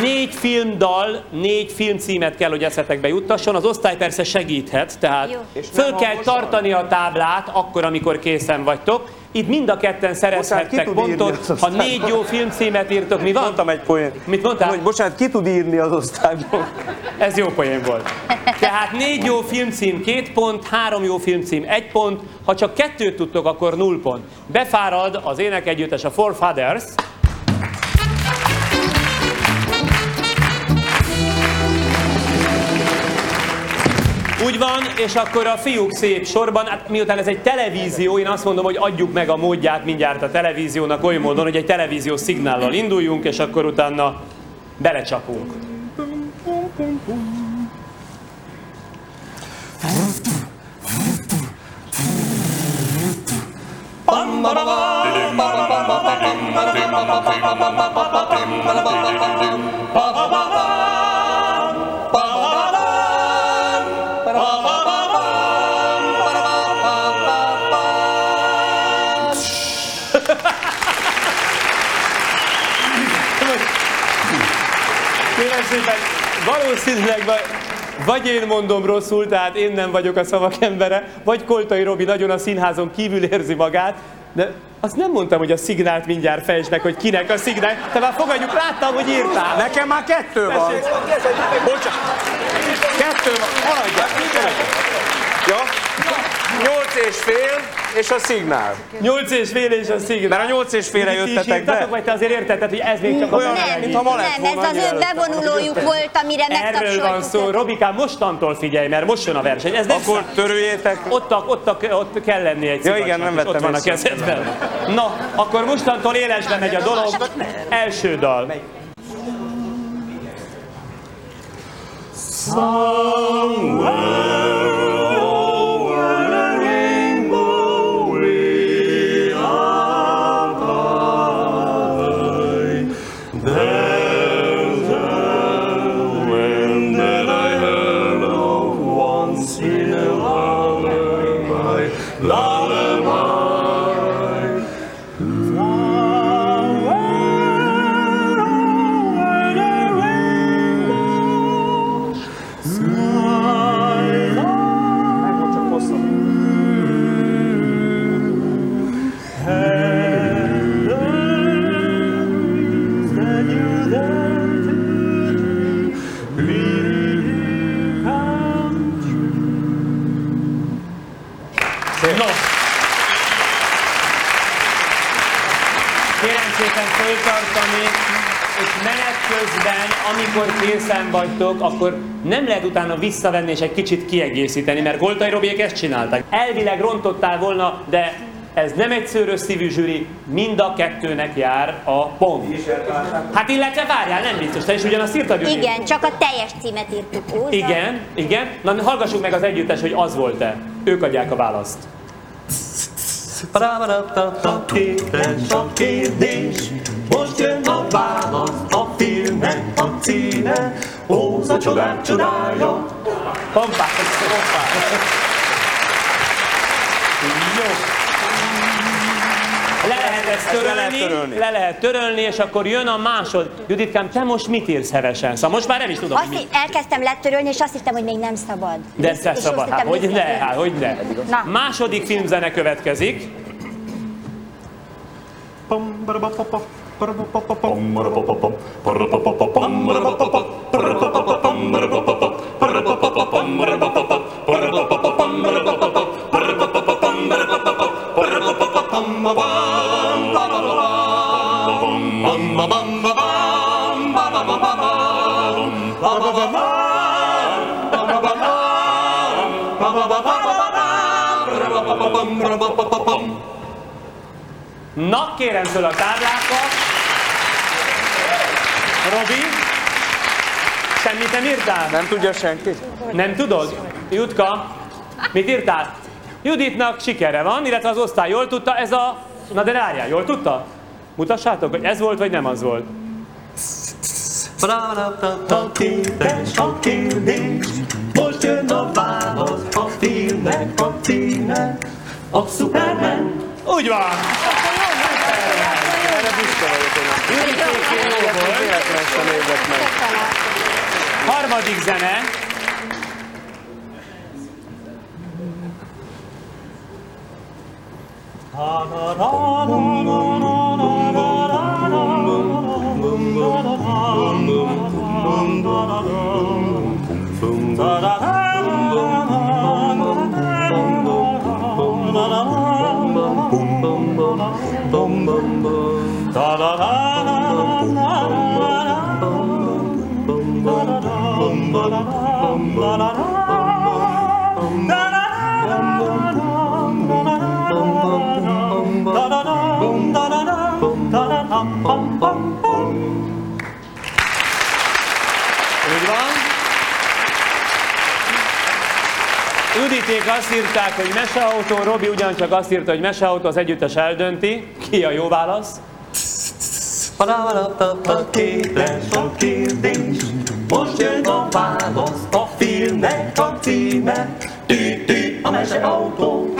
Négy filmdal, négy filmcímet kell, hogy eszetekbe juttasson. Az osztály persze segíthet, tehát föl kell tartani a táblát akkor, amikor készen vagytok. Itt mind a ketten szerezhettek írni pontot, ha négy jó filmcímet írtok. Mi van? Mondtam egy poént. Mit mondtál? Hogy bocsánat, ki tud írni az osztályból? Ez jó poén volt. Tehát négy jó filmcím két pont, három jó filmcím egy pont, ha csak kettőt tudtok, akkor null pont. Befárad az énekegyüttes a Four Fathers, Úgy van, és akkor a fiúk szép sorban, hát miután ez egy televízió, én azt mondom, hogy adjuk meg a módját mindjárt a televíziónak oly módon, hogy egy televíziós szignállal induljunk, és akkor utána belecsapunk. Kérem szépen, valószínűleg vagy, én mondom rosszul, tehát én nem vagyok a szavak embere, vagy Koltai Robi nagyon a színházon kívül érzi magát, de azt nem mondtam, hogy a szignált mindjárt fejtsd meg, hogy kinek a szignál. Te már fogadjuk, láttam, hogy írtál. Nekem már kettő van. Bocsánat. Kettő van. Maradjál. Ja. Nyolc és fél, és a szignál. Nyolc és fél és a szignál. Mert a nyolc és félre jöttetek be. vagy te azért értetted, hogy ez még csak a Olyan, bele- mintha ma lett Nem, ez az ő bevonulójuk volt, amire Erről van szó. megtapsoltuk. Robikám, mostantól figyelj, mert most jön a verseny. Ez nem Akkor törőjétek. Ott, ott, ott kell lenni egy Ja, igen, nem és ott vettem van a kezedben. Na, akkor mostantól élesbe megy a dolog. Első dal. No. Amikor készen vagytok, akkor nem lehet utána visszavenni és egy kicsit kiegészíteni, mert Goltai Robiék ezt csinálták. Elvileg rontottál volna, de ez nem egy szőrös szívű zsűri, mind a kettőnek jár a pont. Hát illetve várjál, nem biztos, te is ugyanazt írtad, Judit? Igen, csak a teljes címet írtuk hozzá. Igen, igen. Na hallgassuk meg az együttes, hogy az volt-e. Ők adják a választ. Kérdés a kérdés, most jön a válasz, a címe, Óza csodák csodája. Hoppá! Hoppá! Jó. Le lehet ezt Ezt le lehet törölni, törölni. le lehet törölni, és akkor jön a másod. Juditkám, te most mit írsz hevesen? Szóval most már nem is tudom, Azt mit. elkezdtem letörölni, és azt hittem, hogy még nem szabad. De azt szabad, hát hogy hogy ne, hát hogy ne. Na. Második filmzene következik. Na, kérem föl a táblákat. Robi, semmit nem írtál? Nem tudja senki? Nem tudod? Jutka, mit írtál? Juditnak sikere van, illetve az osztály jól tudta, ez a... Na de várjál, jól tudta? Mutassátok, hogy ez volt, vagy nem az volt. Most jön a válasz, a filmnek a címe, a Superman. Úgy van! Erre büszke vagyok, hogy nem. Jó volt. véletlen sem nézett meg. Harmadik zene. Úgy Juditék azt írták, hogy meseautó, Robi ugyancsak azt írta, hogy meseautó, az együttes eldönti. Ki a jó válasz? Parapapapa, kétes a kérdés, most jön a válasz, a filmnek a címe, tű, tű, a meseautó.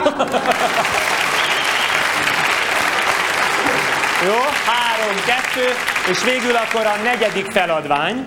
Jó, három, kettő, és végül akkor a negyedik feladvány.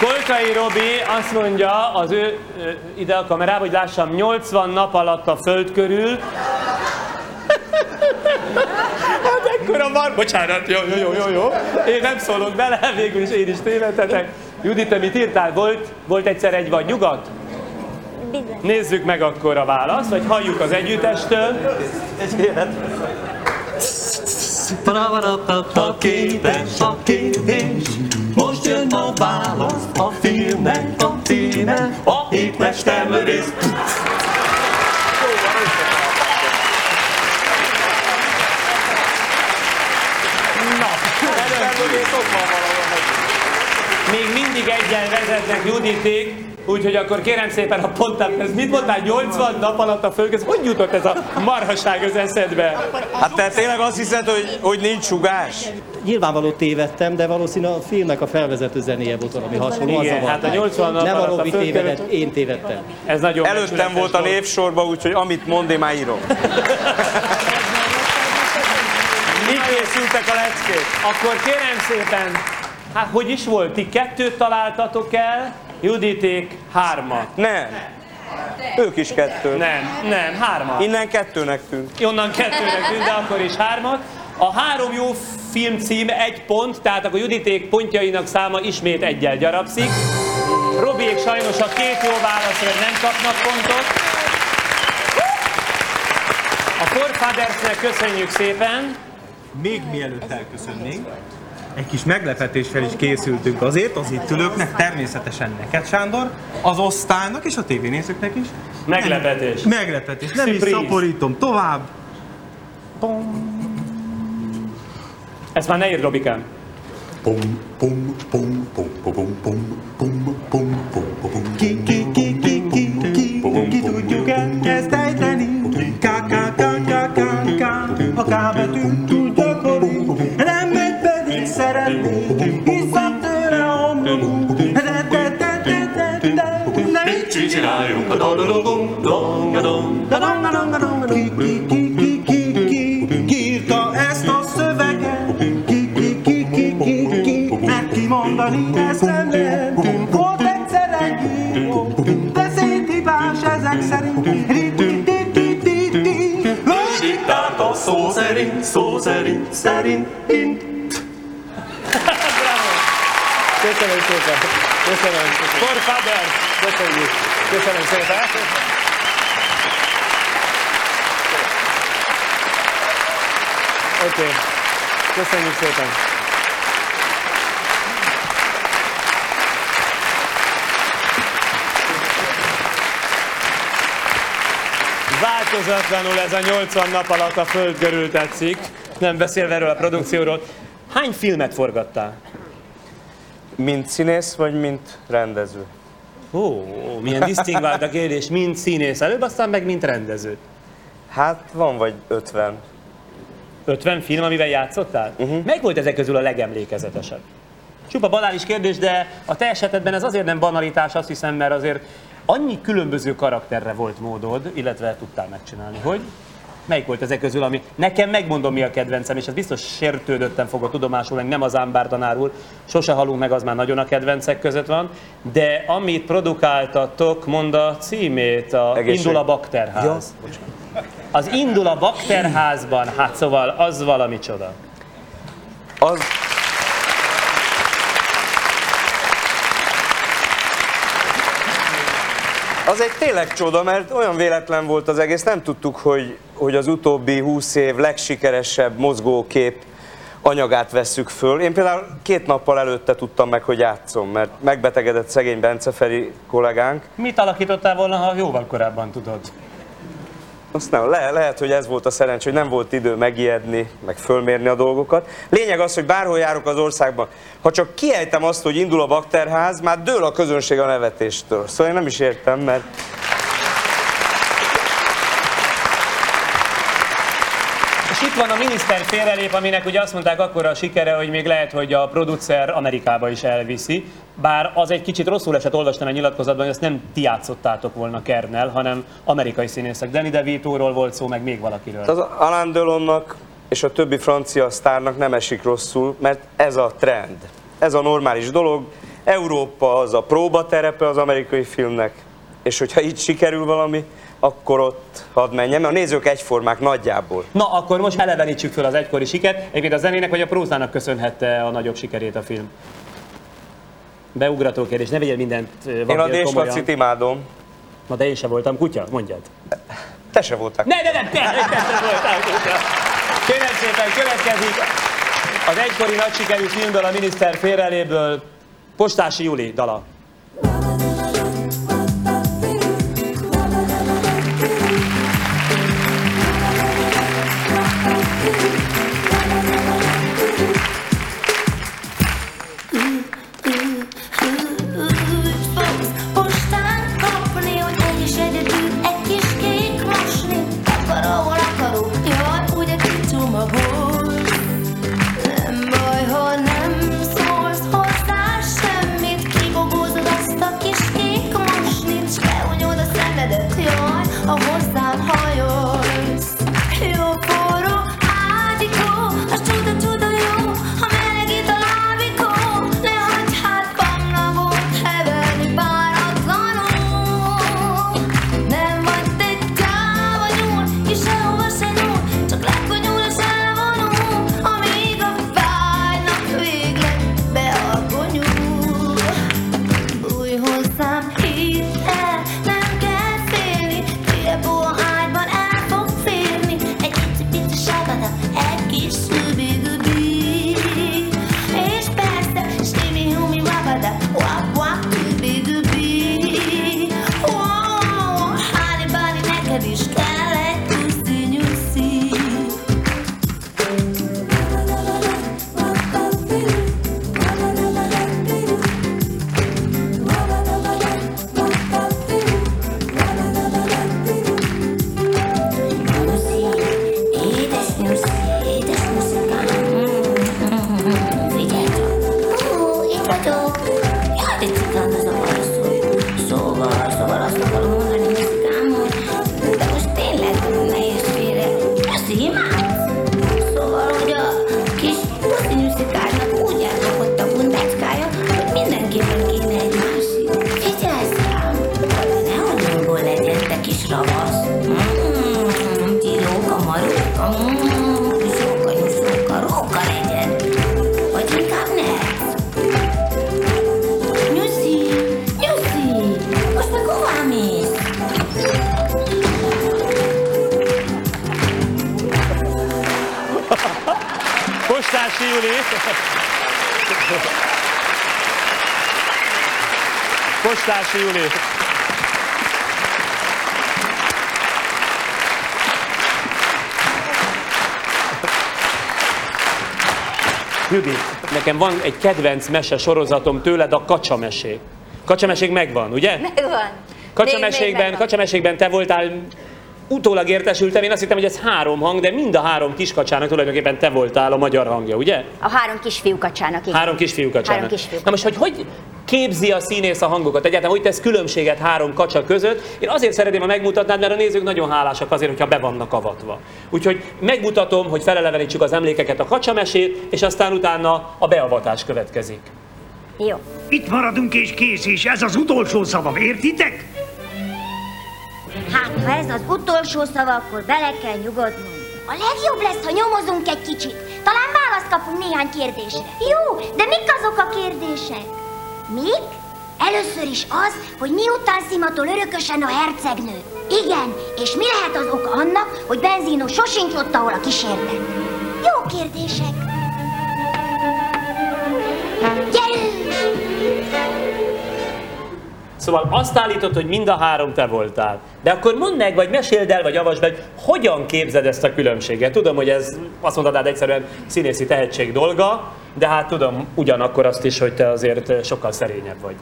Kolkai Robi azt mondja az ő ide a kamerába, hogy lássam, 80 nap alatt a föld körül. hát ekkora van. Bocsánat, jó, jó, jó, jó, jó. Én nem szólok bele, végül is én is tévedhetek. Judit, te mit írtál? Volt, volt egyszer egy vagy nyugat? Bizony. Nézzük meg akkor a választ, vagy halljuk az együttestől. Paravarapapa, kétes a kérdés, most jön a válasz, a filmnek a címe, a hétmesterlövész. Még mindig egyen vezetnek Juditék, úgyhogy akkor kérem szépen a pontát, ez mit mondtál, 80 nap alatt a föld, ez hogy jutott ez a marhaság az eszedbe? Hát te tényleg azt hiszed, hogy, hogy nincs sugás? Nyilvánvaló tévedtem, de valószínű a filmnek a felvezető zenéje volt valami hasonló. Igen, az hát a 80 nap Nem a alatt a Robi föld tévedett, én tévedtem. Ez nagyon Előttem volt a névsorba, úgyhogy amit mond, én már írom. Így készültek a leckék. Akkor kérem szépen, hát hogy is volt? Ti kettőt találtatok el, Juditék hármat. Nem. Ők is kettő. Nem, nem, hármat. Innen kettőnek tűnt. Onnan kettőnek tűnt, de akkor is hármat. A három jó film cím egy pont, tehát akkor Juditék pontjainak száma ismét egyel gyarapszik. Robiék sajnos a két jó válaszra nem kapnak pontot. A Forfadersnek köszönjük szépen. Még mielőtt elköszönnénk, egy kis meglepetéssel is készültünk azért, az itt ülőknek, természetesen neked Sándor, az osztálynak és a tévénézőknek is. Meglepetés. Meglepetés, nem is Surprise. szaporítom tovább. Ezt már ne írd, Robikám. Ki, ki, ki, ki, ki, ki, ki tudjuk ezt ejteni? K, K, K, K, K, K, a K betűt a de, de, de, de, de, de, de, mit csináljunk a dadadogom, dongadom, dadongadongadongadom, ki, ki, ki, ki, ki, ki, ki írta ezt a szöveget, ki, ki, ki, ki, ki, ki, mert kimondani ezt nem lehetünk, volt egyszer egy író, de széthibás ezek szerint, ti, ti, ő diktálta szó szerint, szó szerint, szerint, Bravo! Köszönöm szépen! Köszönöm! For Faber! Köszönjük! Köszönöm szépen! Oké, okay. köszönjük szépen! Változatlanul ez a 80 nap alatt a föld körül tetszik, nem beszélve erről a produkcióról. Hány filmet forgattál? Mint színész, vagy mint rendező? Ó, milyen disztingvált a kérdés, mint színész előbb, aztán meg mint rendező. Hát van vagy 50. 50 film, amivel játszottál? Uh-huh. Melyik volt ezek közül a legemlékezetesebb? Csupa banális kérdés, de a te esetedben ez azért nem banalitás, azt hiszem, mert azért annyi különböző karakterre volt módod, illetve tudtál megcsinálni, hogy melyik volt ezek közül, ami nekem megmondom mi a kedvencem, és ez biztos sértődöttem fogok tudomásul, meg nem az ámbár tanárul, sose halunk meg, az már nagyon a kedvencek között van, de amit produkáltatok, mond a címét, a Egészség. Indul a Bakterház. Az Indul a Bakterházban, hát szóval az valami csoda. Az... Az egy tényleg csoda, mert olyan véletlen volt az egész, nem tudtuk, hogy, hogy az utóbbi 20 év legsikeresebb mozgókép anyagát vesszük föl. Én például két nappal előtte tudtam meg, hogy játszom, mert megbetegedett szegény Bence Feri kollégánk. Mit alakítottál volna, ha jóval korábban tudod? Azt nem, le, lehet, hogy ez volt a szerencs, hogy nem volt idő megijedni, meg fölmérni a dolgokat. Lényeg az, hogy bárhol járok az országban, ha csak kiejtem azt, hogy indul a bakterház, már dől a közönség a nevetéstől. Szóval én nem is értem, mert És itt van a miniszter félrelép, aminek ugye azt mondták akkor a sikere, hogy még lehet, hogy a producer Amerikába is elviszi. Bár az egy kicsit rosszul esett, olvastam egy nyilatkozatban, hogy ezt nem ti játszottátok volna Kernel, hanem amerikai színészek. Danny DeVito-ról volt szó, meg még valakiről. az Alain Delonnak és a többi francia sztárnak nem esik rosszul, mert ez a trend. Ez a normális dolog. Európa az a próbaterepe az amerikai filmnek, és hogyha így sikerül valami, akkor ott hadd menjen, mert a nézők egyformák nagyjából. Na, akkor most elevenítsük föl az egykori sikert. Egyébként a zenének vagy a prózának köszönhette a nagyobb sikerét a film? Beugrató kérdés, ne vegyél mindent Én a. Déslacit imádom. Na de én sem voltam kutya, mondjad. Te se voltál. Ne, ne, ne, te, te sem voltál kutya. Kérem szépen, következik az egykori nagy sikerű filmdal a miniszter félreléből Postási Júli dala. Nekem van egy kedvenc mese sorozatom tőled, a kacsamesék. Kacsamesék megvan, ugye? Megvan. Kacsamesékben, kacsamesékben te voltál, utólag értesültem, én azt hittem, hogy ez három hang, de mind a három kiskacsának tulajdonképpen te voltál a magyar hangja, ugye? A három kisfiú kacsának, igen. Három kisfiú kacsának. Három kisfiú Na most, hogy hogy képzi a színész a hangokat? Egyáltalán hogy tesz különbséget három kacsa között? Én azért szeretném, ha megmutatnád, mert a nézők nagyon hálásak azért, hogyha be vannak avatva. Úgyhogy megmutatom, hogy felelevenítsük az emlékeket a kacsamesét, és aztán utána a beavatás következik. Jó. Itt maradunk és kész, és ez az utolsó szava, értitek? Hát, ha ez az utolsó szava, akkor bele kell nyugodnunk. A legjobb lesz, ha nyomozunk egy kicsit. Talán választ kapunk néhány kérdésre. Jó, de mik azok a kérdések? Mik? Először is az, hogy miután szimatol örökösen a hercegnő. Igen, és mi lehet az oka annak, hogy Benzino sosincs ott, ahol a kísérlet? Jó kérdések. Gyerünk! Szóval azt állítod, hogy mind a három te voltál. De akkor mondd meg, vagy meséld el, vagy avasd meg, hogyan képzed ezt a különbséget. Tudom, hogy ez azt mondod, hát egyszerűen színészi tehetség dolga, de hát tudom ugyanakkor azt is, hogy te azért sokkal szerényebb vagy.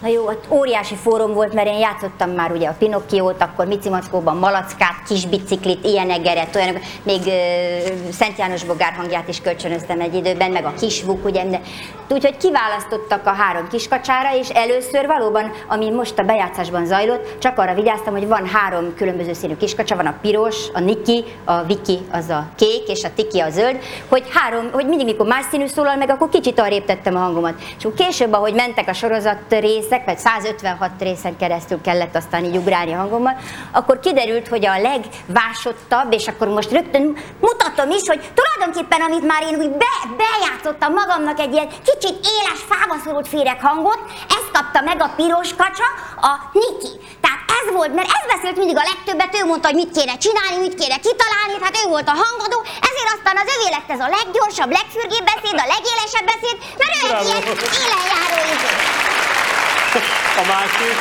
Na jó, ott óriási fórum volt, mert én játszottam már ugye a Pinokkiót, akkor Mici Mackóban malackát, kis biciklit, ilyen egeret, olyanok, még ö, Szent János Bogár hangját is kölcsönöztem egy időben, meg a kisvuk, ugye, de úgyhogy kiválasztottak a három kiskacsára, és először valóban, ami most a bejátszásban zajlott, csak arra vigyáztam, hogy van három különböző színű kiskacsa, van a piros, a Niki, a Viki az a kék, és a Tiki a zöld, hogy három, hogy mindig mikor más színű szólal meg, akkor kicsit arrébb tettem a hangomat. És később, ahogy mentek a sorozat részek, vagy 156 részen keresztül kellett aztán így ugrálni hangommal, akkor kiderült, hogy a legvásottabb, és akkor most rögtön mutatom is, hogy tulajdonképpen, amit már én úgy be, bejátszottam magamnak egy ilyen kicsit éles, fába szorult féreg hangot, ezt kapta meg a piros kacsa, a Niki. Tehát ez volt, mert ez beszélt mindig a legtöbbet, ő mondta, hogy mit kéne csinálni, mit kéne kitalálni, tehát ő volt a hangadó, ezért aztán az övé lett ez a leggyorsabb, legfürgébb beszéd, a legélesebb beszéd, mert ő egy ilyen élenjáró idő. A másik,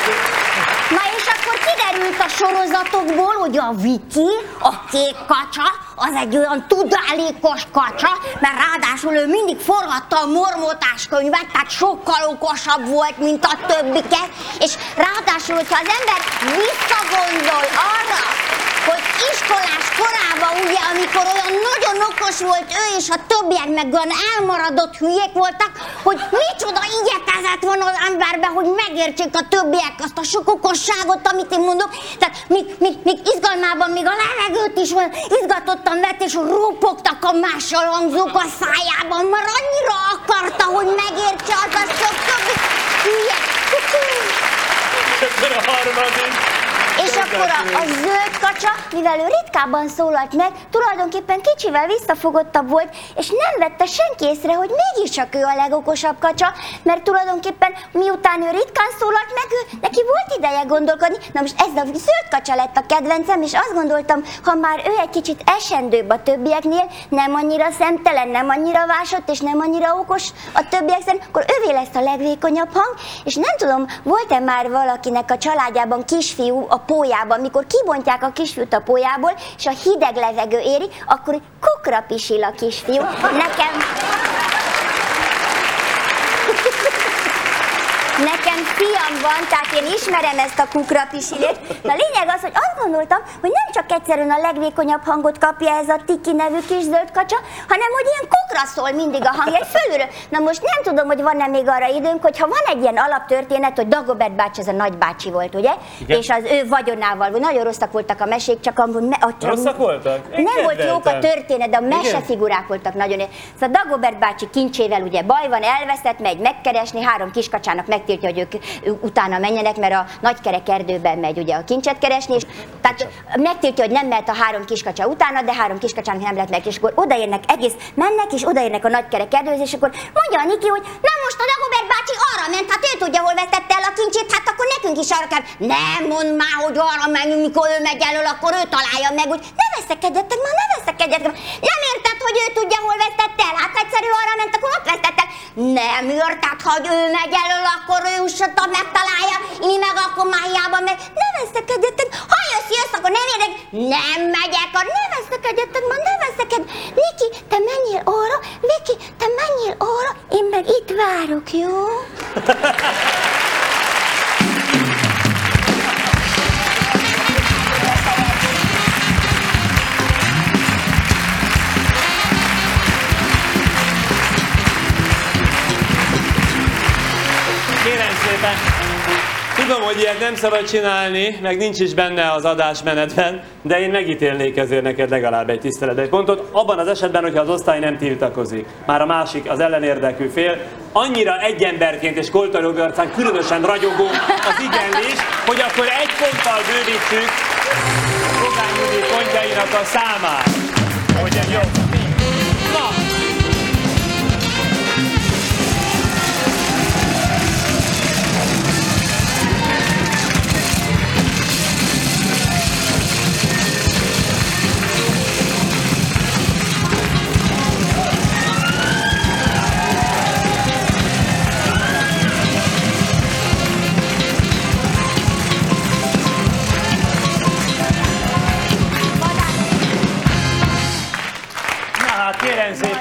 Na és akkor kiderült a sorozatokból, hogy a Viki, a kék kacsa, az egy olyan tudálékos kacsa, mert ráadásul ő mindig forgatta a mormótás könyvet, tehát sokkal okosabb volt, mint a többiket, és ráadásul, hogyha az ember visszagondol arra, hogy iskolás korában, ugye, amikor olyan nagyon okos volt ő, és a többiek meg olyan elmaradott hülyék voltak, hogy micsoda igyekezett van az emberbe, hogy megértsék a többiek azt a sok okosságot, amit én mondok. Tehát még, még, még izgalmában, még a levegőt is olyan izgatottan vett, és ropogtak a mással hangzók a szájában, mert annyira akarta, hogy megértse az a sok akkor a harmadik. És akkor a, a zöld kacsa, mivel ő ritkábban szólalt meg, tulajdonképpen kicsivel visszafogottabb volt, és nem vette senki észre, hogy mégiscsak ő a legokosabb kacsa, mert tulajdonképpen miután ő ritkán szólalt meg, ő, neki volt ideje gondolkodni. Na most ez a zöld kacsa lett a kedvencem, és azt gondoltam, ha már ő egy kicsit esendőbb a többieknél, nem annyira szemtelen, nem annyira vásott, és nem annyira okos a többiek szerint, akkor ővé lesz a legvékonyabb hang, és nem tudom, volt-e már valakinek a családjában kisfiú a pólyában, mikor kibontják a kisfiút a pólyából, és a hideg levegő éri, akkor kukra pisil a kisfiú. Nekem... Nekem fiam van, tehát én ismerem ezt a kukrapisilést. Na a lényeg az, hogy azt gondoltam, hogy nem csak egyszerűen a legvékonyabb hangot kapja ez a Tiki nevű kis zöld kacsa, hanem hogy ilyen kukra szól mindig a hangja, egy fölülről. Na most nem tudom, hogy van-e még arra időnk, hogyha van egy ilyen alaptörténet, hogy Dagobert bácsi, ez a nagybácsi volt, ugye? Igen. És az ő vagyonával, nagyon rosszak voltak a mesék, csak amúgy... Me, a- Rosszak voltak? Én nem volt jók a történet, de a mesefigurák voltak nagyon. Szóval Dagobert bácsi kincsével ugye baj van, elveszett, megy megkeresni, három kiskacsának megtiltja, hogy ők utána menjenek, mert a nagykerek erdőben megy ugye a kincset keresni, és tehát megtiltja, hogy nem mehet a három kiskacsa utána, de három kiskacsának nem lehet meg, és akkor odaérnek egész, mennek, és odaérnek a nagykerek erdőhöz, és akkor mondja a Niki, hogy na most a Dagobert bácsi arra ment, hát ő tudja, hol vesztette el a kincsét, hát akkor nekünk is arra kell. Nem mondd már, hogy arra menjünk, mikor ő megy elől, akkor ő találja meg, hogy ne veszekedjetek már, ne veszekedjetek. Nem érted, hogy ő tudja, hol vesztette el? Hát egyszerű arra ment, akkor ott vesztette. Nem érted, hogy ő megy elől, akkor ő ussata megtalálja, mi meg akkor már hiába meg. Ne veszekedjetek, ha jössz, jössz, akkor nem érdek. Nem megyek, akkor ne veszekedjetek, már ne veszeked. Niki, te menjél arra, Viki, te menjél Tök jó. Kérem szépen, tudom, hogy ilyet nem szabad csinálni, meg nincs is benne az adásmenetben, de én megítélnék ezért neked legalább egy tisztelet egy pontot. Abban az esetben, hogyha az osztály nem tiltakozik, már a másik, az ellenérdekű fél, annyira egy emberként és arcán különösen ragyogó az igenlés, hogy akkor egy ponttal bővítsük Rogán Judit pontjainak a számát. Hogy ez jó.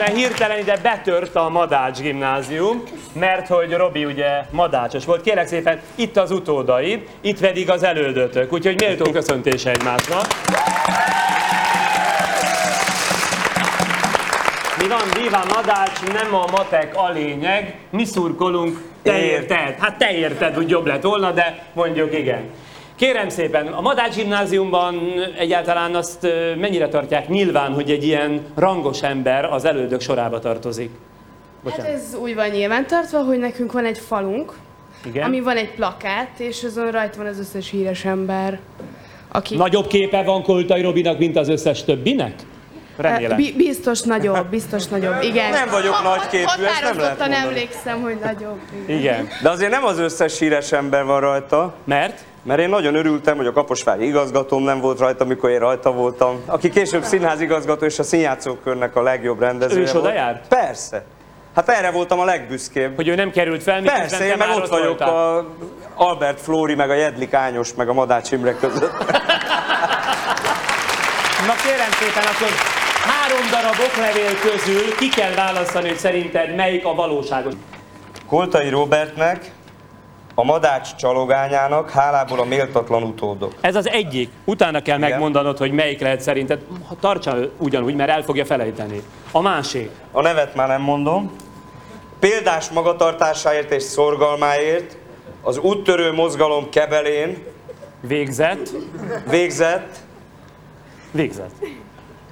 Szépen, hirtelen ide betört a Madács gimnázium, mert hogy Robi ugye madácsos volt. Kérek szépen, itt az utódaid, itt pedig az elődötök, úgyhogy méltó köszöntése egymásnak. Mi van, Díván Madács, nem a matek a lényeg, mi szurkolunk, te érted. Hát te érted, hogy jobb lett volna, de mondjuk igen. Kérem szépen, a Madács gimnáziumban egyáltalán azt mennyire tartják nyilván, hogy egy ilyen rangos ember az elődök sorába tartozik? Hát ez úgy van nyilván tartva, hogy nekünk van egy falunk, Igen? ami van egy plakát, és azon rajta van az összes híres ember, aki... Nagyobb képe van Koltai Robinak, mint az összes többinek? Remélem. Bi- biztos nagyobb, biztos nagyobb, igen. Nem vagyok Ha- ha- nagyképű, ezt nem lehet mondani. emlékszem, hogy nagyobb. Igen. De azért nem az összes híres ember van rajta. Mert? Mert én nagyon örültem, hogy a Kaposvári igazgatóm nem volt rajta, amikor én rajta voltam. Aki később színházigazgató és a színjátszókörnek a legjobb rendezője Ő is oda járt? Persze. Hát erre voltam a legbüszkébb. Hogy ő nem került fel, Persze, én meg ott vagyok voltál. a Albert Flóri, meg a Jedlik Ányos, meg a Madács Imre között. Na kérem szépen, akkor három darab oklevél közül ki kell választani, hogy szerinted melyik a valóságos. Koltai Robertnek, a Madács csalogányának hálából a méltatlan utódok. Ez az egyik. Utána kell Igen. megmondanod, hogy melyik lehet szerinted. Tartsa ugyanúgy, mert el fogja felejteni. A másik. A nevet már nem mondom. Példás magatartásáért és szorgalmáért az úttörő mozgalom kebelén Végzett. végzett, Végzett.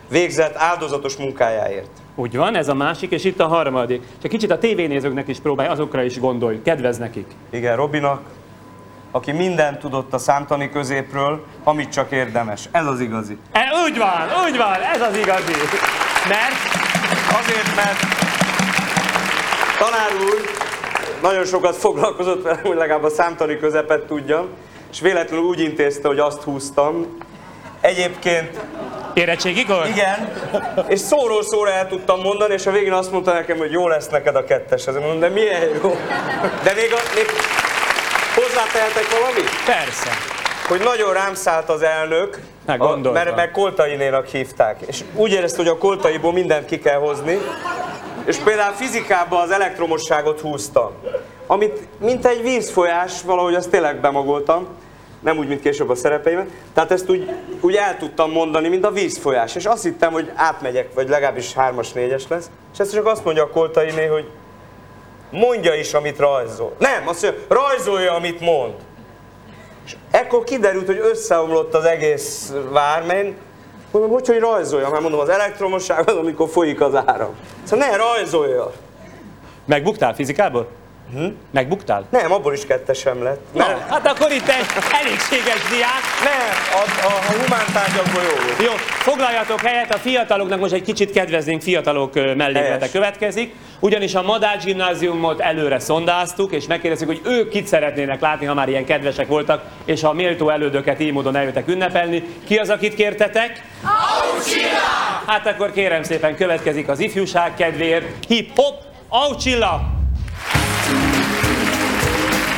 végzett áldozatos munkájáért. Úgy van, ez a másik, és itt a harmadik. Csak kicsit a tévénézőknek is próbálj, azokra is gondolj, kedvez nekik. Igen, Robinak, aki mindent tudott a számtani középről, amit csak érdemes. Ez az igazi. E, úgy van, úgy van, ez az igazi. Mert Azért, mert tanár úr nagyon sokat foglalkozott velem, hogy legalább a számtani közepet tudjam, és véletlenül úgy intézte, hogy azt húztam. Egyébként érettségikor? Igen, és szóról szóra el tudtam mondani, és a végén azt mondta nekem, hogy jó lesz neked a kettes. Ezért mondom, de milyen jó. De még, a, még hozzátehetek valamit? Persze. Hogy nagyon rám szállt az elnök, a, mert, mert Koltainénak hívták. És úgy érezte, hogy a Koltaiból mindent ki kell hozni, és például fizikában az elektromosságot húzta. Amit, mint egy vízfolyás, valahogy azt tényleg bemagoltam, nem úgy, mint később a szerepeimet. Tehát ezt úgy, úgy el tudtam mondani, mint a vízfolyás. És azt hittem, hogy átmegyek, vagy legalábbis hármas, négyes lesz. És ezt csak azt mondja a Koltainé, hogy mondja is, amit rajzol. Nem, azt mondja, rajzolja, amit mond. És ekkor kiderült, hogy összeomlott az egész vár, mert mondom, hogy, hogy rajzolja, mert mondom, az elektromosság az, amikor folyik az áram. Szóval ne rajzolja. Megbuktál fizikából? Hm? Megbuktál? Nem, abból is kettesem lett. Na, hát akkor itt egy elégséges diák. Nem, a, a, a humántárgyakból jó. Jó, foglaljatok helyet, a fiataloknak most egy kicsit kedveznénk, fiatalok melléklete következik. Ugyanis a Madács gimnáziumot előre szondáztuk, és megkérdeztük, hogy ők kit szeretnének látni, ha már ilyen kedvesek voltak, és a méltó elődöket így módon eljöttek ünnepelni. Ki az, akit kértetek? Aucsilla! Hát akkor kérem szépen, következik az ifjúság kedvéért. Hip-hop, Aucsilla!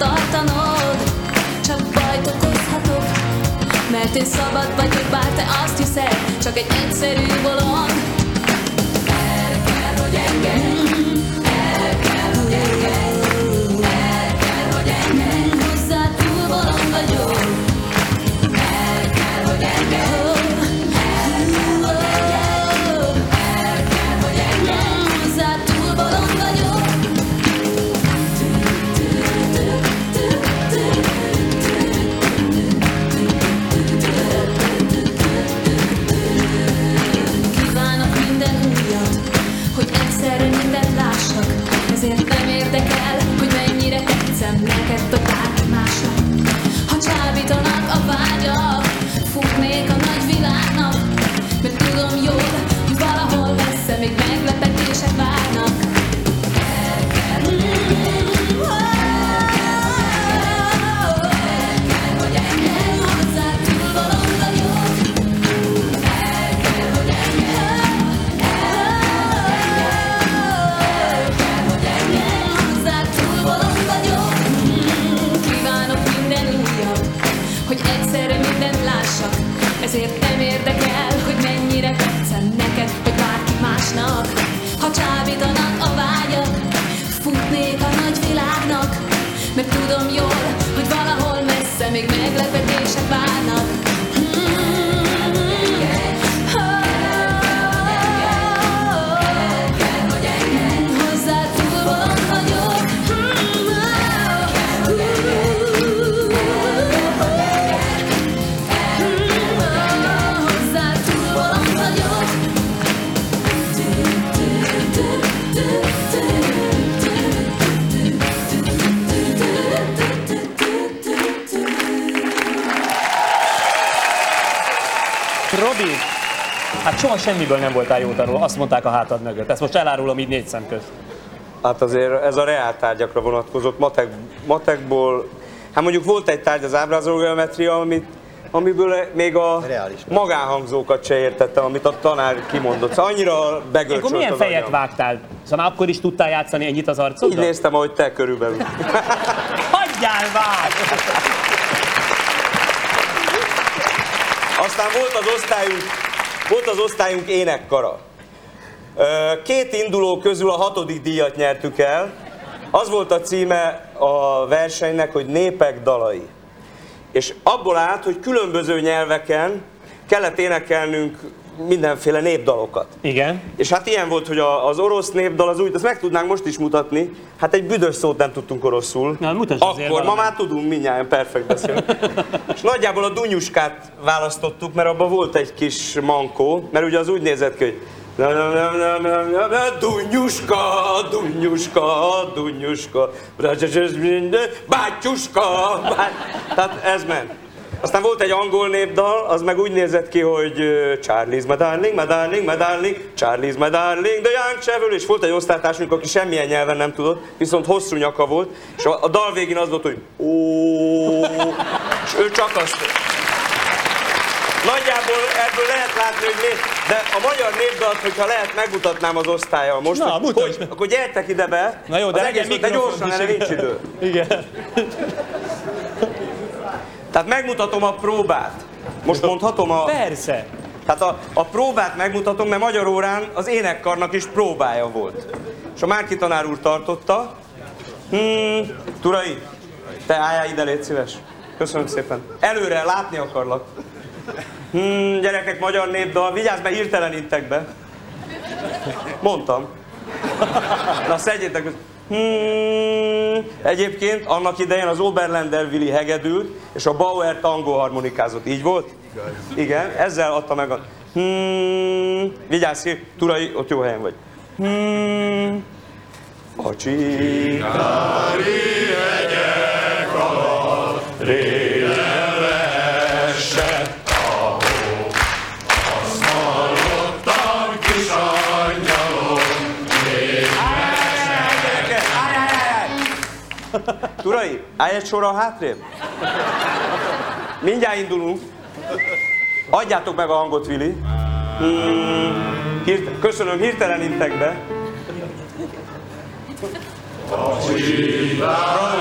Visszatartanod, csak bajt okozhatok. Mert én szabad vagyok, bár te azt hiszed, csak egy egyszerű bolond. El kell, hogy engedj, el kell, hogy engedj, el kell, bolond vagyok. El kell, hogy semmiből nem voltál jó tanuló, azt mondták a hátad mögött. Ezt most elárulom így négy szem közt. Hát azért ez a reál tárgyakra vonatkozott, matek, matekból, hát mondjuk volt egy tárgy az ábrázológeometria, amit, amiből még a magánhangzókat se értettem, amit a tanár kimondott. Szóval annyira begölcsölt Akkor milyen fejet agyam. vágtál? Szóval akkor is tudtál játszani ennyit az arcoddal? Így néztem, ahogy te körülbelül. Hagyjál már! Aztán volt az osztályunk, volt az osztályunk énekkara. Két induló közül a hatodik díjat nyertük el. Az volt a címe a versenynek, hogy Népek dalai. És abból állt, hogy különböző nyelveken kellett énekelnünk mindenféle népdalokat. Igen. És hát ilyen volt, hogy a, az orosz népdal az úgy, ezt meg tudnánk most is mutatni, hát egy büdös szót nem tudtunk oroszul. Na, mutasd Akkor, ma már tudunk, mindjárt perfekt beszélni. És nagyjából a dunyuskát választottuk, mert abban volt egy kis mankó, mert ugye az úgy nézett ki, hogy Dunyuska, dunyuska, dunyuska, bátyuska, bát... Tehát ez ment. Aztán volt egy angol népdal, az meg úgy nézett ki, hogy Charlie's my darling, my darling, my darling, Charlie's my darling, the young travel, és volt egy osztálytársunk, aki semmilyen nyelven nem tudott, viszont hosszú nyaka volt, és a, a dal végén az volt, hogy ó, és ő csak azt Nagyjából ebből lehet látni, hogy mi, de a magyar népdalt, hogyha lehet, megmutatnám az osztályal most, Na, hogy, mutasd hogy, akkor gyertek ide be. Na jó, de legyen de gyorsan, erre nincs idő. Igen. Tehát megmutatom a próbát. Most mondhatom a... Persze. Tehát a, a próbát megmutatom, mert magyar órán az énekkarnak is próbája volt. És a Márki tanár úr tartotta. Hmm, Turai, te álljál ide, légy szíves. Köszönöm szépen. Előre, látni akarlak. Hmm, gyerekek, magyar népdal, vigyázz, mert hirtelenítek be. Mondtam. Na, szedjétek. Hmm, egyébként annak idején az Oberländer Willi hegedült, és a Bauer tangó harmonikázott. Így volt? Igen, ezzel adta meg a... Hmm, vigyázz ki, Turai, ott jó helyen vagy. Hmm, a csík. Turai, állj egy sorra hátrébb. Mindjárt indulunk. Adjátok meg a hangot, Vili. Hmm, hirte- köszönöm, hirtelen intek be. Bravo,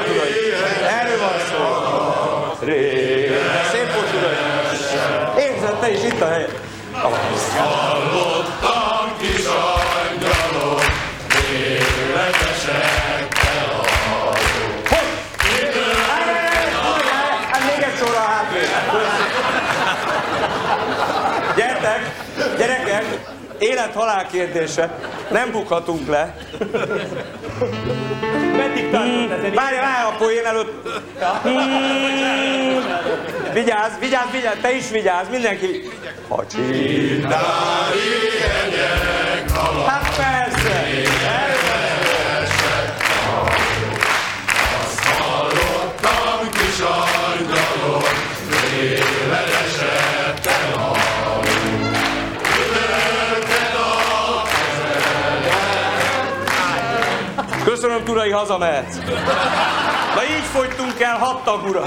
Turai. Erről van szó. Ré. Szép volt, Turai. Érzed, te is itt a helyed. Hallottam élet-halál kérdése. Nem bukhatunk le. Meddig tartott ezen? Várj, várj, a poén előtt. Vigyázz, vigyázz, vigyázz, te is vigyázz, mindenki. Ha Hát persze. Köszönöm, Turai, hazamehetsz. Na így fogytunk el hat tagura.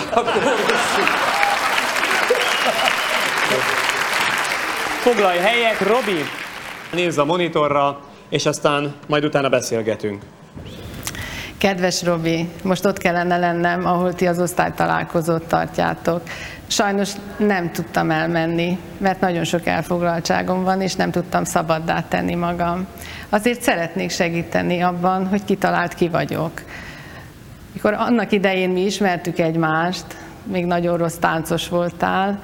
Foglalj helyet, Robi! Nézz a monitorra, és aztán majd utána beszélgetünk. Kedves Robi, most ott kellene lennem, ahol ti az osztálytalálkozót tartjátok. Sajnos nem tudtam elmenni, mert nagyon sok elfoglaltságom van, és nem tudtam szabaddá tenni magam. Azért szeretnék segíteni abban, hogy kitalált ki vagyok. Mikor annak idején mi ismertük egymást, még nagyon rossz táncos voltál,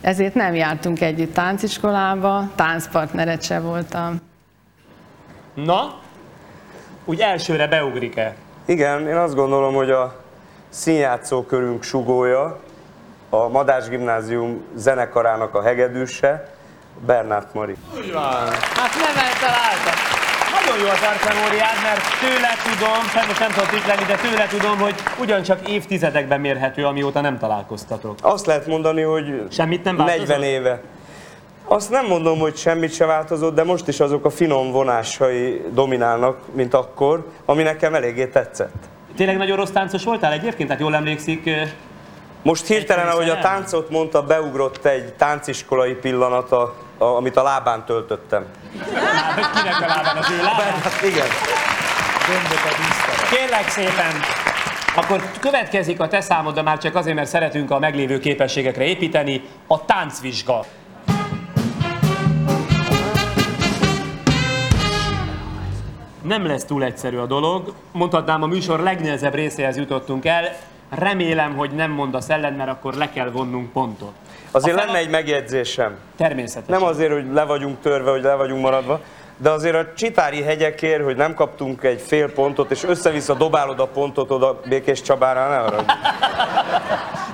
ezért nem jártunk együtt tánciskolába, táncpartnered se voltam. Na, úgy elsőre beugrik-e? Igen, én azt gondolom, hogy a színjátszókörünk sugója, a Madás Gimnázium zenekarának a hegedűse, Bernát Mari. Úgy van. Hát nem eltaláltam. Nagyon jó az arcemóriád, mert tőle tudom, sajnos nem tudok itt lenni, de tőle tudom, hogy ugyancsak évtizedekben mérhető, amióta nem találkoztatok. Azt lehet mondani, hogy Semmit nem változott? 40 éve. Azt nem mondom, hogy semmit se változott, de most is azok a finom vonásai dominálnak, mint akkor, ami nekem eléggé tetszett. Tényleg nagyon rossz táncos voltál egyébként? Tehát jól emlékszik, Most hirtelen, ahogy a táncot mondta, beugrott egy tánciskolai pillanat, a, a, amit a lábán töltöttem. láb- kinek a lábán az ő lábán? Hát igen. Kérlek szépen, akkor következik a te számod, de már csak azért, mert szeretünk a meglévő képességekre építeni, a táncvizsga. Nem lesz túl egyszerű a dolog. Mondhatnám, a műsor legnehezebb részéhez jutottunk el. Remélem, hogy nem mondasz ellen, mert akkor le kell vonnunk pontot. Azért lenne egy megjegyzésem. Természetesen. Nem azért, hogy le vagyunk törve, hogy le vagyunk maradva, de azért a csitári hegyekért, hogy nem kaptunk egy fél pontot, és össze-vissza dobálod a pontot oda Békés Csabára, ne arra.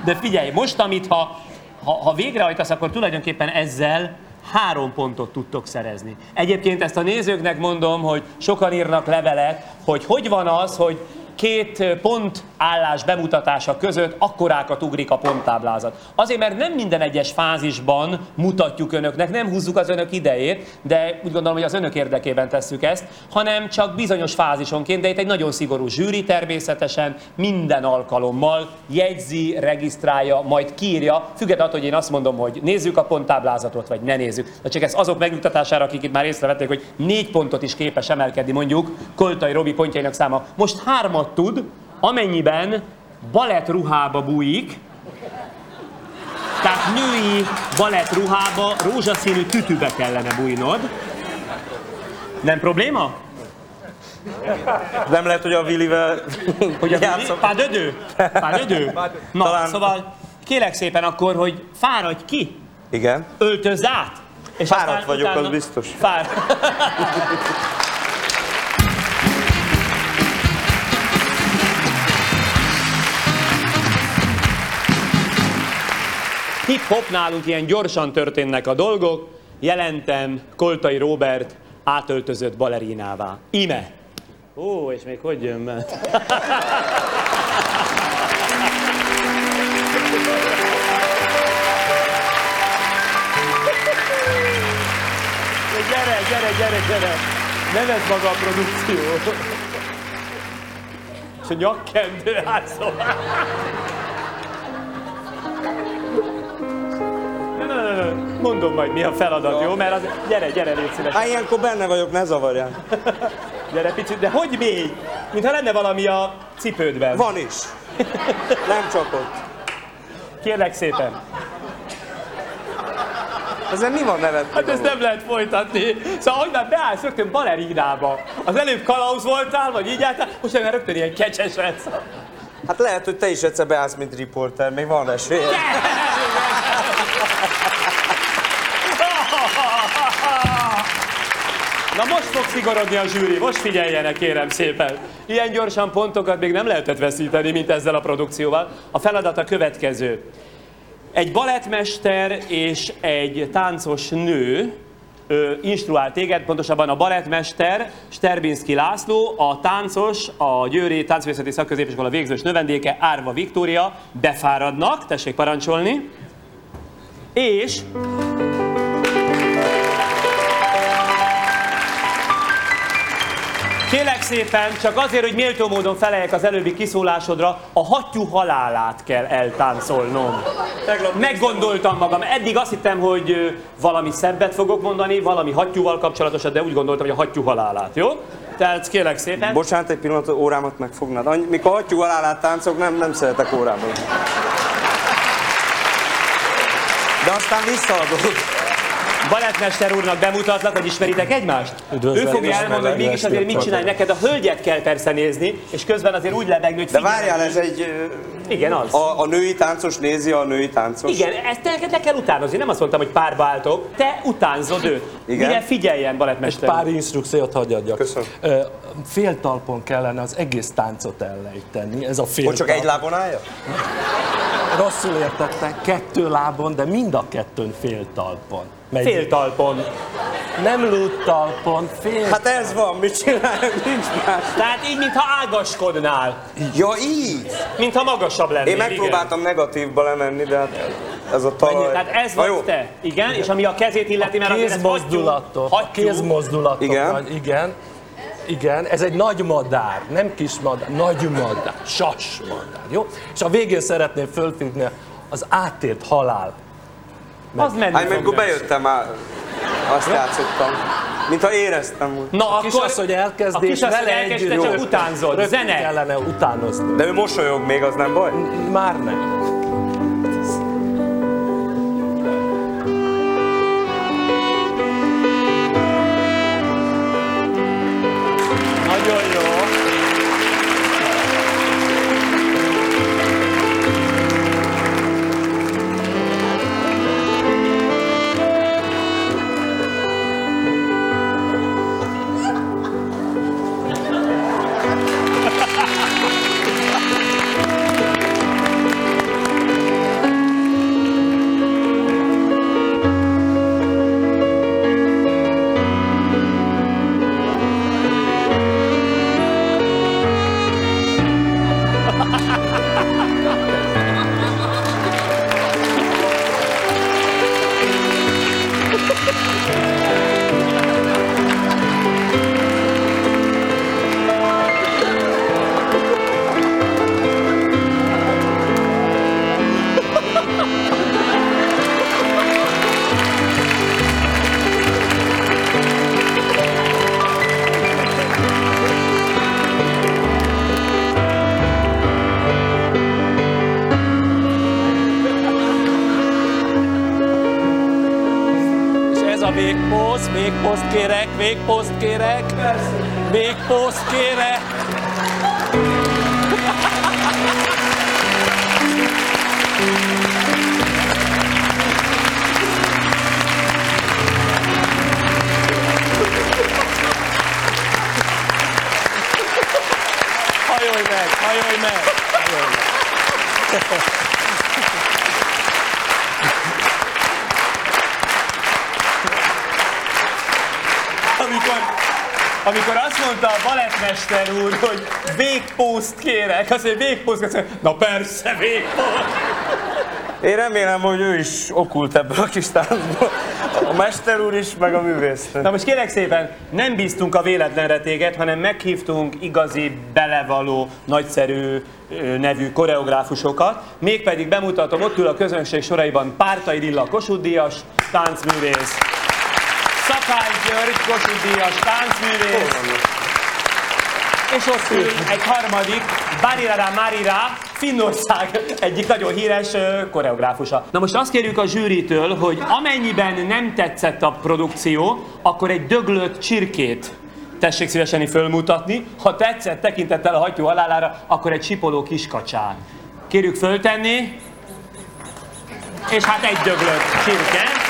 De figyelj, most, amit ha, ha, ha végrehajtasz, akkor tulajdonképpen ezzel három pontot tudtok szerezni. Egyébként ezt a nézőknek mondom, hogy sokan írnak levelet, hogy hogy van az, hogy két pont állás bemutatása között akkorákat ugrik a ponttáblázat. Azért, mert nem minden egyes fázisban mutatjuk önöknek, nem húzzuk az önök idejét, de úgy gondolom, hogy az önök érdekében tesszük ezt, hanem csak bizonyos fázisonként, de itt egy nagyon szigorú zsűri természetesen minden alkalommal jegyzi, regisztrálja, majd kiírja, függetlenül attól, hogy én azt mondom, hogy nézzük a ponttáblázatot, vagy ne nézzük. De csak ez azok megnyugtatására, akik itt már észrevették, hogy négy pontot is képes emelkedni mondjuk Koltai Robi pontjainak száma. Most hármat tud, amennyiben balett ruhába bújik, tehát női balett ruhába, rózsaszínű tütübe kellene bújnod. Nem probléma? Nem lehet, hogy a Willivel Hogy a játszom. Pádödő? Pádödő? Na, Talán- szóval kérek szépen akkor, hogy fáradj ki, Igen. öltözz át. És Fáradt vagyok, utána- az biztos. Fár... Hip-hop nálunk ilyen gyorsan történnek a dolgok. Jelentem Koltai Robert átöltözött balerinává. Ime. Ó, és még hogy jön be? Gyere, gyere, gyere, gyere! Nem ez maga a produkció. És a nyakkendő átszobál. Mondom majd mi a feladat, jó? Mert az... Gyere, gyere, légy szíves. Hát ilyenkor benne vagyok, ne zavarjál. Gyere picit, de hogy mély? Mintha lenne valami a cipődben. Van is. Nem csak ott. Kérlek szépen. Ezen mi van nevetni? Hát ezt nem lehet folytatni. Szóval hogy már beállsz rögtön balerinába. Az előbb kalauz voltál, vagy így álltál, most már rögtön ilyen kecses lesz. Hát lehet, hogy te is egyszer beállsz, mint riporter, még van esély. Na most fog szigorodni a zsűri, most figyeljenek kérem szépen. Ilyen gyorsan pontokat még nem lehetett veszíteni, mint ezzel a produkcióval. A feladat a következő. Egy balettmester és egy táncos nő ö, instruál téged, pontosabban a balettmester Sterbinski László, a táncos, a Győri Táncművészeti Szakközépiskola végzős növendéke Árva Viktória befáradnak, tessék parancsolni, és Kélek szépen, csak azért, hogy méltó módon feleljek az előbbi kiszólásodra, a hattyú halálát kell eltáncolnom. Meggondoltam magam. Eddig azt hittem, hogy valami szebbet fogok mondani, valami hattyúval kapcsolatosat, de úgy gondoltam, hogy a hattyú halálát, jó? Tehát kérlek szépen. Bocsánat, egy pillanat, órámat megfognád. Annyi, mikor hattyú alá táncok, nem, nem szeretek órában. De aztán visszaadod. Balettmester úrnak bemutatlak, hogy ismeritek egymást? Üdvözlöm. ő fogja elmondani, hogy mégis azért mit csinálj neked. A hölgyet kell persze nézni, és közben azért úgy lebegni, hogy De várjál, ez egy... Igen, az. A, a női táncos nézi a női táncos. Igen, ezt neked le kell utánozni. Nem azt mondtam, hogy párba álltok. Te utánzod őt. Igen. Mire figyeljen, Egy balettmester? pár instrukciót hagyj adjak. Köszönöm. Fél talpon kellene az egész táncot ellejteni. Ez a fél Hogy csak egy lábon állja? Rosszul értettek, kettő lábon, de mind a kettőn fél talpon. Megy. Fél talpon. Nem lúd talpon, fél Hát ez van, mit csináljak, nincs más. Tehát így, mintha ágaskodnál. Ja, így? Mintha magasabb lennél. Én megpróbáltam negatívba lemenni, de hát ez a talaj. Igen. Tehát ez vagy te. Igen, és ami a kezét illeti, mert azért ez kézmozdulatok, a kézmozdulatok, Igen. Nagy, igen, igen, ez egy nagy madár, nem kis madár, nagy madár, sas madár, jó? És a végén szeretném fölfűzni az átért halál. Az menni Hát amikor bejöttem már, azt játszottam. Mintha éreztem volna. Na A akkor... kisasszony elkezd, a és kisasszony vele elkezd, együtt te csak utánzod. Zene. kellene utánozni. De ő mosolyog még, az nem baj? Már nem. Végpószt kérek, azt mondja, végpószt, azt mondja, na persze, végpószt. Én remélem, hogy ő is okult ebből a kis táncból. A mester úr is, meg a művész. Na most kérek szépen, nem bíztunk a véletlenre téged, hanem meghívtunk igazi, belevaló, nagyszerű nevű koreográfusokat. Mégpedig bemutatom, ott ül a közönség soraiban Pártai Lilla Kossuth Díjas, táncművész. Szakály György, Kossuth Díjas, táncművész. És ott ül egy harmadik, Barirara Marira, Finnország egyik nagyon híres koreográfusa. Na most azt kérjük a zsűritől, hogy amennyiben nem tetszett a produkció, akkor egy döglött csirkét tessék szívesen fölmutatni. Ha tetszett tekintettel a hattyú halálára, akkor egy sipoló kiskacsán. Kérjük föltenni. És hát egy döglött csirke.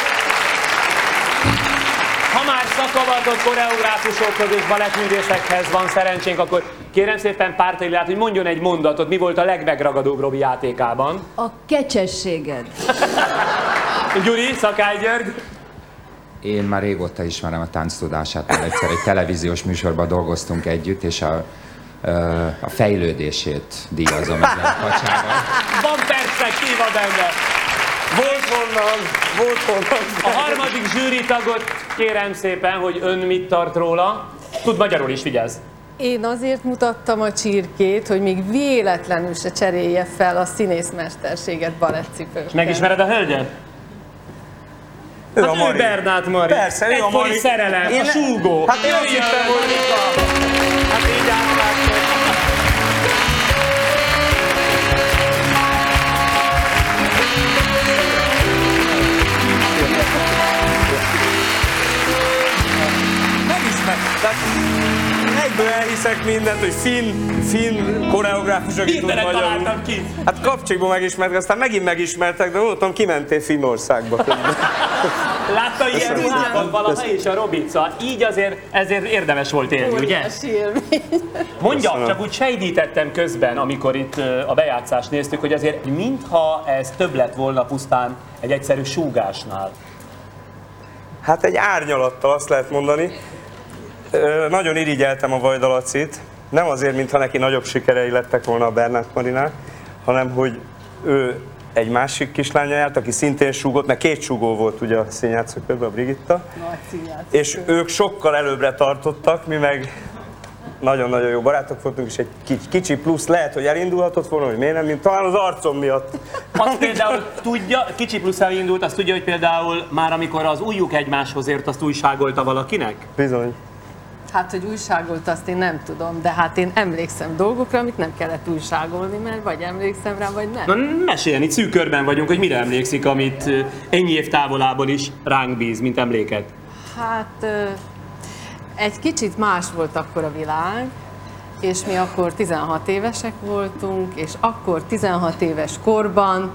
Szakavatott koreográfusokhoz és balettművészekhez van szerencsénk, akkor kérem szépen Pártai Lillát, hogy mondjon egy mondatot, mi volt a legmegragadóbb Robi játékában. A kecsességed. Gyuri, Szakály György. Én már régóta ismerem a tánc tudását, mert egyszer egy televíziós műsorban dolgoztunk együtt, és a, a fejlődését díjazom ezen a kacsára. Van perspektíva benne. Volt honnan, volt honnan. A harmadik zsűri tagot kérem szépen, hogy ön mit tart róla. Tud magyarul is, vigyázz. Én azért mutattam a csirkét, hogy még véletlenül se cserélje fel a színészmesterséget balettcipőkkel. Megismered a hölgyet? Ő hát a Mari. ő Bernát Mari. Persze, ő a Egykori Mari. szerelem, Én a súgó. Hát én azt hittem, hogy-. Hát így átlátod. Egyből elhiszek mindent, hogy finn, finn koreográfus, aki tud magyarul. ki. Hát kapcsikban megismertek, aztán megint megismertek, de mondtam, kimentél Finnországba. Látta ilyen Köszönöm. ruhában valaha is a Robica. Így azért, ezért érdemes volt élni, ugye? Mondja, csak úgy sejtítettem közben, amikor itt a bejátszást néztük, hogy azért mintha ez több lett volna pusztán egy egyszerű súgásnál. Hát egy árnyalattal azt lehet mondani. Ö, nagyon irigyeltem a Vajdalacit, nem azért, mintha neki nagyobb sikerei lettek volna a Bernát Marinál, hanem hogy ő egy másik kislánya járt, aki szintén súgott, mert két súgó volt ugye a színjátszókörben, a Brigitta, és ők sokkal előbbre tartottak, mi meg nagyon-nagyon jó barátok voltunk, és egy kicsi, kicsi plusz lehet, hogy elindulhatott volna, hogy miért nem, mint talán az arcom miatt. Azt például tudja, kicsi plusz elindult, azt tudja, hogy például már amikor az ujjuk egymáshoz ért, azt újságolta valakinek? Bizony. Hát, hogy újságolt, azt én nem tudom, de hát én emlékszem dolgokra, amit nem kellett újságolni, mert vagy emlékszem rá, vagy nem. Na szűk körben vagyunk, hogy mire emlékszik, amit ennyi év távolából is ránk bíz, mint emléket. Hát egy kicsit más volt akkor a világ, és mi akkor 16 évesek voltunk, és akkor 16 éves korban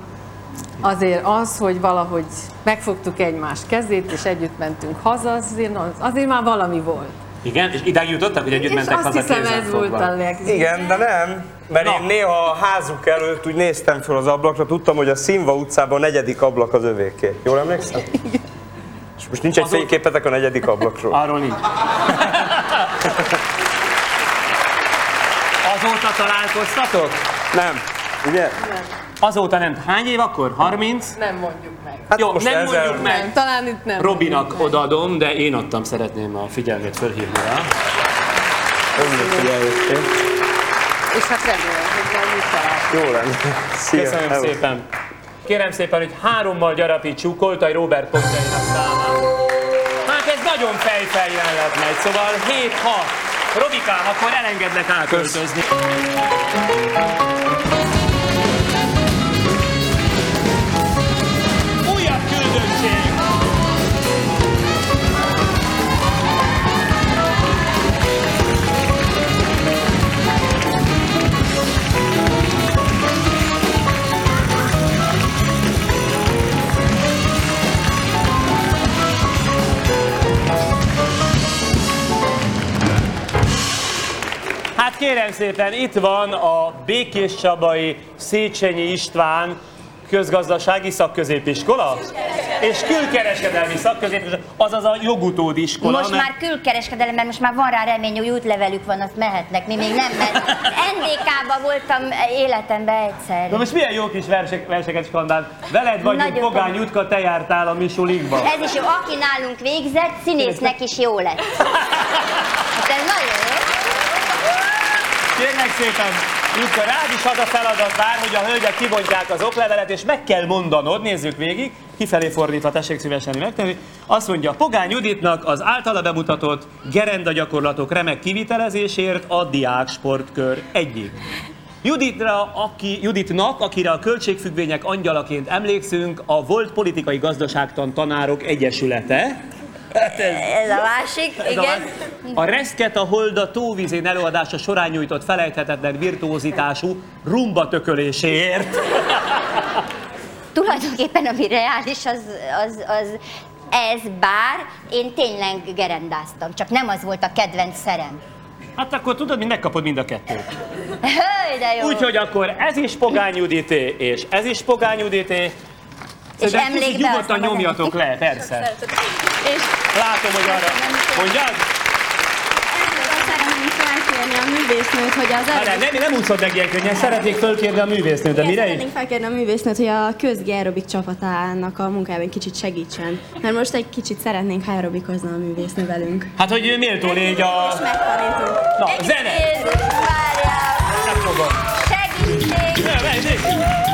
azért az, hogy valahogy megfogtuk egymás kezét, és együtt mentünk haza, azért, azért már valami volt. Igen, és idáig jutottak, hogy együtt és mentek azt haza hiszem ez volt a leg... Igen, de nem. Mert én néha a házuk előtt úgy néztem fel az ablakra, tudtam, hogy a Színva utcában a negyedik ablak az övéké. Jól emlékszem? És most nincs egy Azon- fényképetek a negyedik ablakról. Arról nincs. Azóta találkoztatok? Nem. Ugye? Azóta nem. Hány év akkor? 30? Nem mondjuk meg. Hát Jó, most nem ezzel- mondjuk meg. Nem, talán itt nem. Robinak odaadom, de én adtam, szeretném a figyelmét fölhívni rá. És hát remélem, hogy nem találkozunk. Jó lenne. Szia. Köszönöm Hello. szépen. Kérem szépen, hogy hárommal gyarapítsuk Koltai Robert pontjainak számát. Hát ez nagyon fejfel jelenet megy, szóval 7-6. Robikám, akkor elengedlek átöltözni. Újabb küldöttség! Hát kérem szépen, itt van a Békés Csabai Széchenyi István közgazdasági szakközépiskola és külkereskedelmi szakközépiskola, azaz a jogutód iskola. Most mert- már külkereskedelem, mert most már van rá remény, hogy útlevelük van, azt mehetnek. Mi még nem, mert NDK-ba voltam életemben egyszer. Na most milyen jó kis versek, verseket skandál. Veled vagyunk, Nagyon Pogány Jutka, te jártál a Misulikba. Ez is jó, aki nálunk végzett, színésznek is jó lett. Hát ez nagyon jó. Kérlek szépen, Jutka, rád is az a feladat vár, hogy a hölgyek kibontják az oklevelet, és meg kell mondanod, nézzük végig, kifelé fordítva, tessék szívesen megtenni. Azt mondja, Pogány Juditnak az általa bemutatott gerenda gyakorlatok remek kivitelezésért a diák sportkör egyik. Juditra, aki, Juditnak, akire a költségfüggvények angyalaként emlékszünk, a volt politikai gazdaságtan tanárok egyesülete. Hát ez, Ez a másik, ez a igen. más- a Reszket a Holda tóvízén előadása során nyújtott felejthetetlen virtuózitású rumba tököléséért. Tulajdonképpen ami reális, az, az, az ez bár én tényleg gerendáztam, csak nem az volt a kedvenc szerem. Hát akkor tudod, mi megkapod mind a kettőt. Hő, de jó. Úgyhogy akkor ez is Pogány Judité, és ez is Pogány Judité. És Szerintem emlékbe nyugodtan nyomjatok le, persze. És Látom, hogy arra... Mondjad? Szeretném felkérni a művésznőt, hogy az Hát nem, nem, nem úszod meg ilyen könnyen, szeretnék fölkérni a művésznőt, de mire szeretnénk felkérni a művésznőt, hogy a közgi aerobik csapatának a munkájában kicsit segítsen. Mert most egy kicsit szeretnénk, ha aerobikozna a művésznő velünk. Hát, hogy ő méltó légy a... És megtanítunk. Na, zene! Várjál! Nem fogom. Segítség! Ne,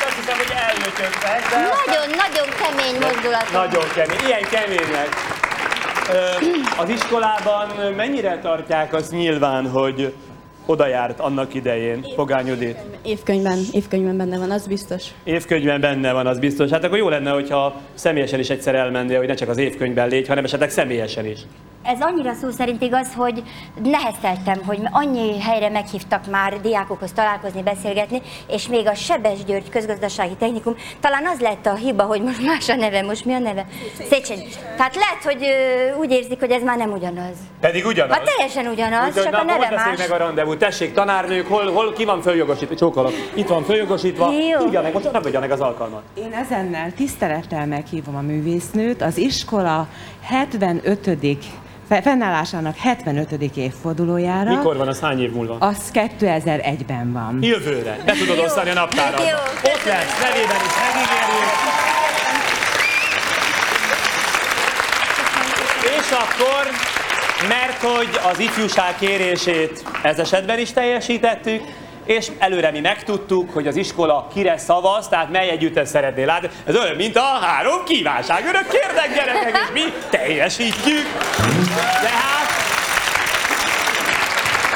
elnököttek, de aztán- Nagyon, nagyon kemény mozdulatok. Nagyon kemény, ilyen kemények. Az iskolában mennyire tartják azt nyilván, hogy oda járt annak idején Pogány Judit? Évkönyvben, évkönyvben benne van, az biztos. Évkönyvben benne van, az biztos. Hát akkor jó lenne, hogyha személyesen is egyszer elmennél, hogy ne csak az évkönyvben légy, hanem esetleg személyesen is. Ez annyira szó szerint igaz, hogy nehezteltem, hogy annyi helyre meghívtak már diákokhoz találkozni, beszélgetni, és még a Sebes György közgazdasági technikum, talán az lett a hiba, hogy most más a neve, most mi a neve? Széchenyi. Tehát lehet, hogy ö, úgy érzik, hogy ez már nem ugyanaz. Pedig ugyanaz. Hát teljesen ugyanaz, Úgyhogy csak na, a neve hol más. meg a rendezvút. Tessék, tanárnők, hol, hol ki van följogosítva? Csókolok. Itt van följogosítva. Jó. Tudja meg, most nem meg az alkalmat. Én ezennel tisztelettel meghívom a művésznőt, az iskola 75. fe- fennállásának 75. évfordulójára. Mikor van, az hány év múlva? Az 2001-ben van. Jövőre. Be tudod osztani a naptárat. Jó, Ott lesz, nevében is megígérjük. És akkor, mert hogy az ifjúság kérését ez esetben is teljesítettük, és előre mi megtudtuk, hogy az iskola kire szavaz, tehát mely együttes szeretné látni. Ez olyan, mint a három kívánság. Önök kérnek gyerekek, és mi teljesítjük. Tehát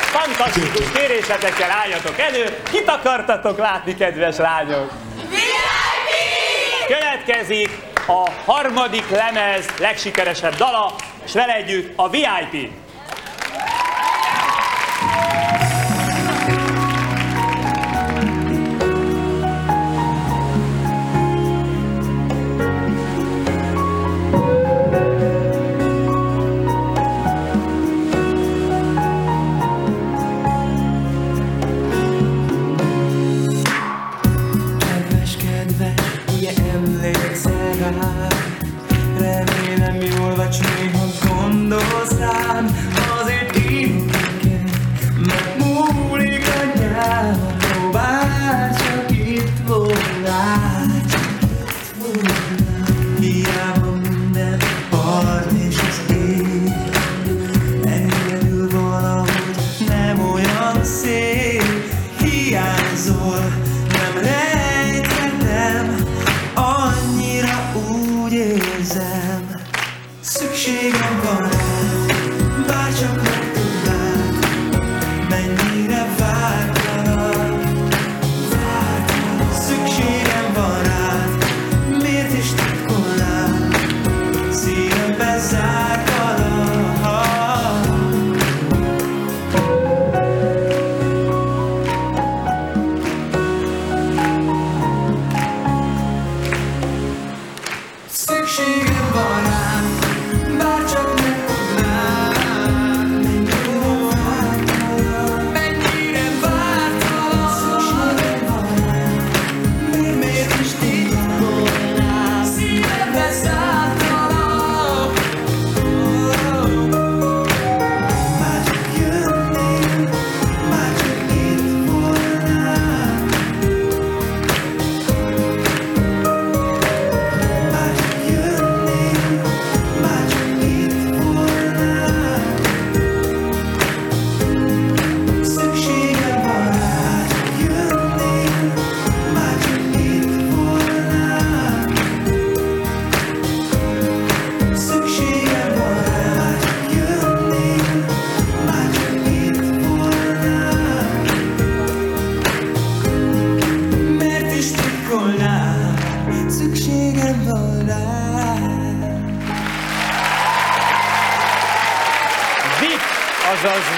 fantasztikus kérésetekkel álljatok elő. Kit akartatok látni, kedves lányok? Következik a harmadik lemez legsikeresebb dala, és vele együtt a VIP.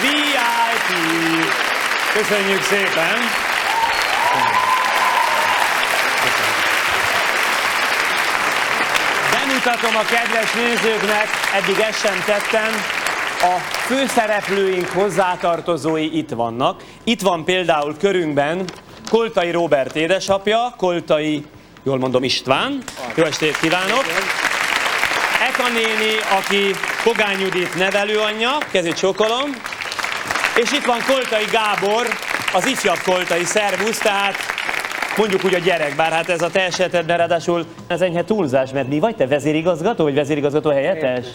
VIP. Köszönjük szépen! Bemutatom a kedves nézőknek, eddig ezt sem tettem, a főszereplőink hozzátartozói itt vannak. Itt van például körünkben Koltai Róbert édesapja, Koltai, jól mondom, István. Jó estét kívánok! Eka néni, aki Pogány Judit nevelőanyja, kezét csókolom. És itt van Koltai Gábor, az ifjabb Koltai szervusz, tehát mondjuk úgy a gyerek, bár hát ez a te esetedben ráadásul ez enyhe túlzás, mert mi vagy te vezérigazgató, vagy vezérigazgató helyettes?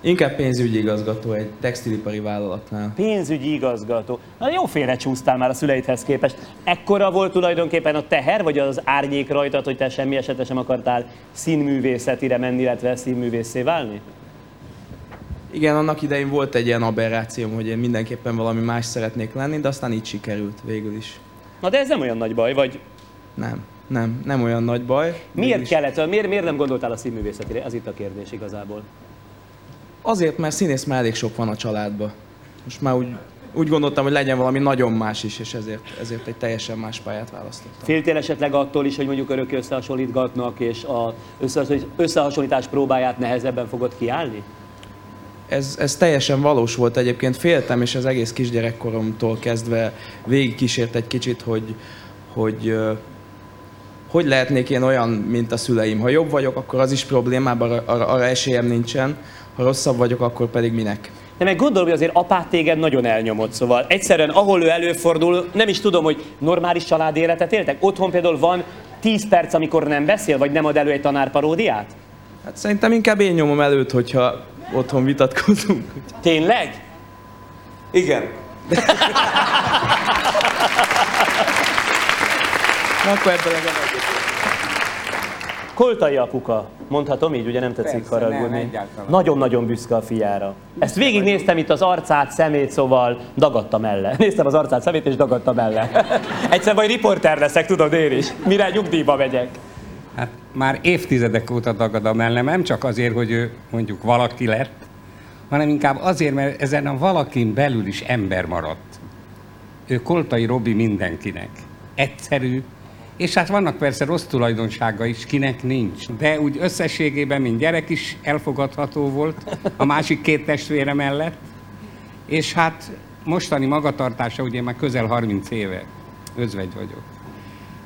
Inkább pénzügyi igazgató egy textilipari vállalatnál. Pénzügyi igazgató. Na jó félrecsúsztál már a szüleidhez képest. Ekkora volt tulajdonképpen a teher, vagy az árnyék rajtad, hogy te semmi esetre sem akartál színművészetire menni, illetve színművészé válni? Igen, annak idején volt egy ilyen aberrációm, hogy én mindenképpen valami más szeretnék lenni, de aztán így sikerült végül is. Na de ez nem olyan nagy baj, vagy Nem, nem, nem olyan nagy baj. miért kellett, miért, miért nem gondoltál a színművészetire? Ez itt a kérdés igazából. Azért, mert színész már elég sok van a családban. Most már úgy, úgy gondoltam, hogy legyen valami nagyon más is, és ezért, ezért egy teljesen más pályát választottam. Féltél esetleg attól is, hogy mondjuk örökké összehasonlítgatnak, és az összehasonlít- összehasonlítás próbáját nehezebben fogod kiállni? Ez, ez teljesen valós volt egyébként, féltem, és az egész kisgyerekkoromtól kezdve végigkísért egy kicsit, hogy, hogy hogy lehetnék én olyan, mint a szüleim. Ha jobb vagyok, akkor az is problémám, arra, arra, arra esélyem nincsen. Ha rosszabb vagyok, akkor pedig minek. De meg gondolom, hogy azért apát téged nagyon elnyomott, szóval egyszerűen ahol ő előfordul, nem is tudom, hogy normális család életet éltek? Otthon például van 10 perc, amikor nem beszél, vagy nem ad elő egy tanárparódiát? Hát szerintem inkább én nyomom előtt, hogyha otthon vitatkozunk. Tényleg? Igen. Na, akkor ebből legalább. Koltai apuka, mondhatom így, ugye nem tetszik haragudni. Nagyon-nagyon büszke a fiára. Ezt végignéztem itt az arcát, szemét, szóval dagadtam elle. Néztem az arcát, szemét és dagadtam elle. Egyszer majd riporter leszek, tudod én is, mire nyugdíjba megyek. Már évtizedek óta dagad a mellem, nem csak azért, hogy ő mondjuk valaki lett, hanem inkább azért, mert ezen a valakin belül is ember maradt. Ő Koltai Robi mindenkinek. Egyszerű, és hát vannak persze rossz tulajdonsága is, kinek nincs. De úgy összességében, mint gyerek is elfogadható volt a másik két testvére mellett. És hát mostani magatartása, ugye már közel 30 éve özvegy vagyok.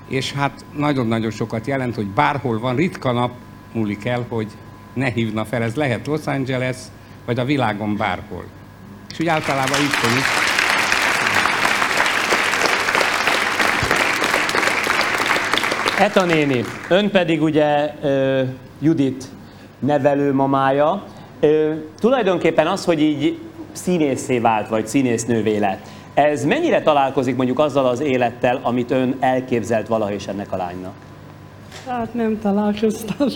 És hát nagyon-nagyon sokat jelent, hogy bárhol van, ritka nap múlik el, hogy ne hívna fel. Ez lehet Los Angeles, vagy a világon bárhol. És úgy általában így is. Eta néni, ön pedig ugye ö, Judit nevelő mamája. Ö, tulajdonképpen az, hogy így színészé vált, vagy színésznővé lett, ez mennyire találkozik mondjuk azzal az élettel, amit ön elképzelt valaha is ennek a lánynak? Hát nem találkoztam.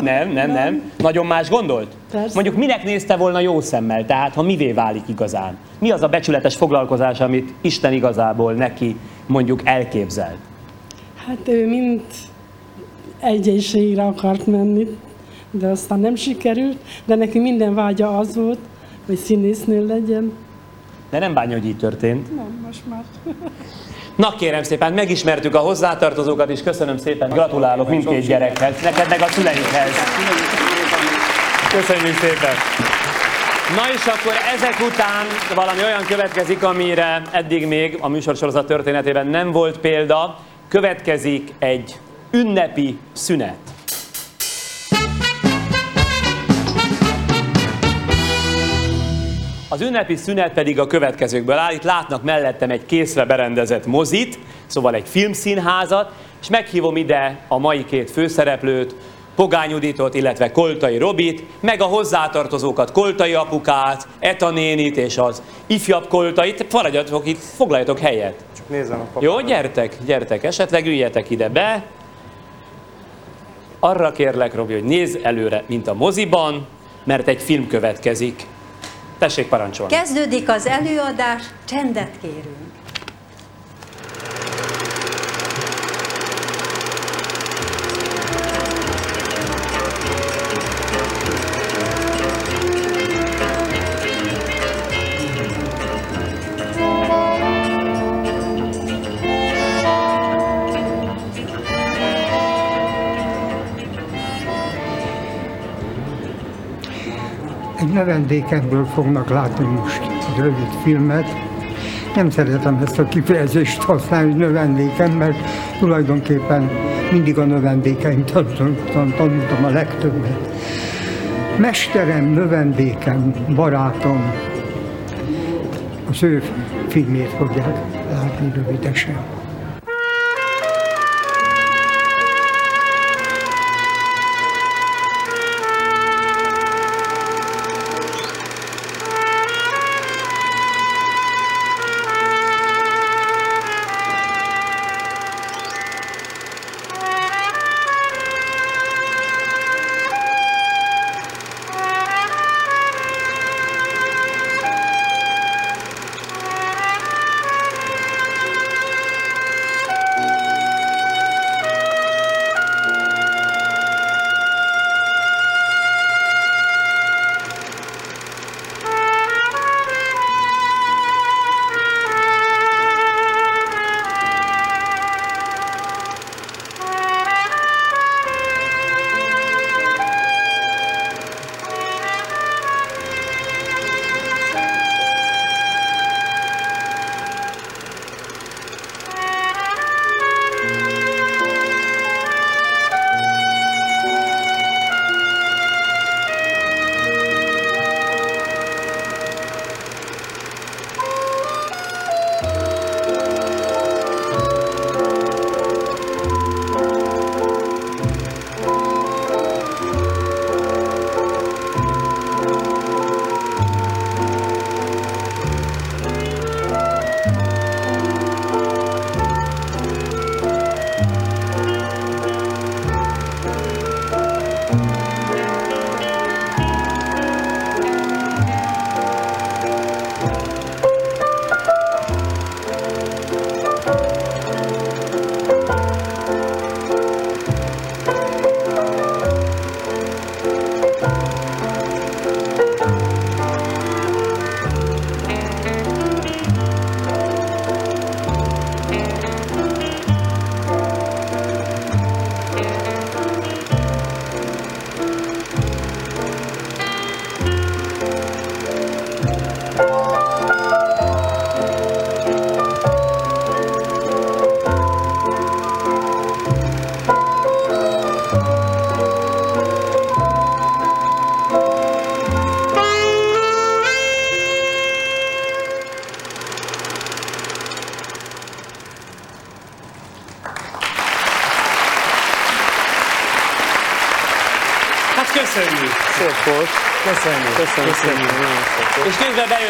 Nem, nem, nem. Nagyon más gondolt? Persze. Mondjuk minek nézte volna jó szemmel? Tehát ha mivé válik igazán? Mi az a becsületes foglalkozás, amit Isten igazából neki mondjuk elképzel? Hát ő mind egyenségre akart menni, de aztán nem sikerült, de neki minden vágya az volt, hogy színésznő legyen. De nem bánja, hogy így történt. Nem, most már. Na kérem szépen, megismertük a hozzátartozókat, és köszönöm szépen, gratulálok mindkét gyerekhez, neked meg a szüleikhez. Köszönjük szépen! Na és akkor ezek után valami olyan következik, amire eddig még a műsorsorozat történetében nem volt példa. Következik egy ünnepi szünet. Az ünnepi szünet pedig a következőkből áll. Itt látnak mellettem egy készre berendezett mozit, szóval egy filmszínházat, és meghívom ide a mai két főszereplőt, Pogány Juditot, illetve Koltai Robit, meg a hozzátartozókat, Koltai apukát, Eta nénit és az ifjabb Koltait. Maradjatok itt, foglaljatok helyet. Csak nézem a papát. Jó, gyertek, gyertek, esetleg üljetek ide be. Arra kérlek, Robi, hogy nézz előre, mint a moziban, mert egy film következik. Tessék parancsolni. Kezdődik az előadás, csendet kérünk. Egy növendékemből fognak látni most rövid filmet. Nem szeretem ezt a kifejezést használni, hogy növendékem, mert tulajdonképpen mindig a növendékeim tanultam, tanultam a legtöbbet. Mesterem, növendékem, barátom, az ő filmét fogják látni rövidesen.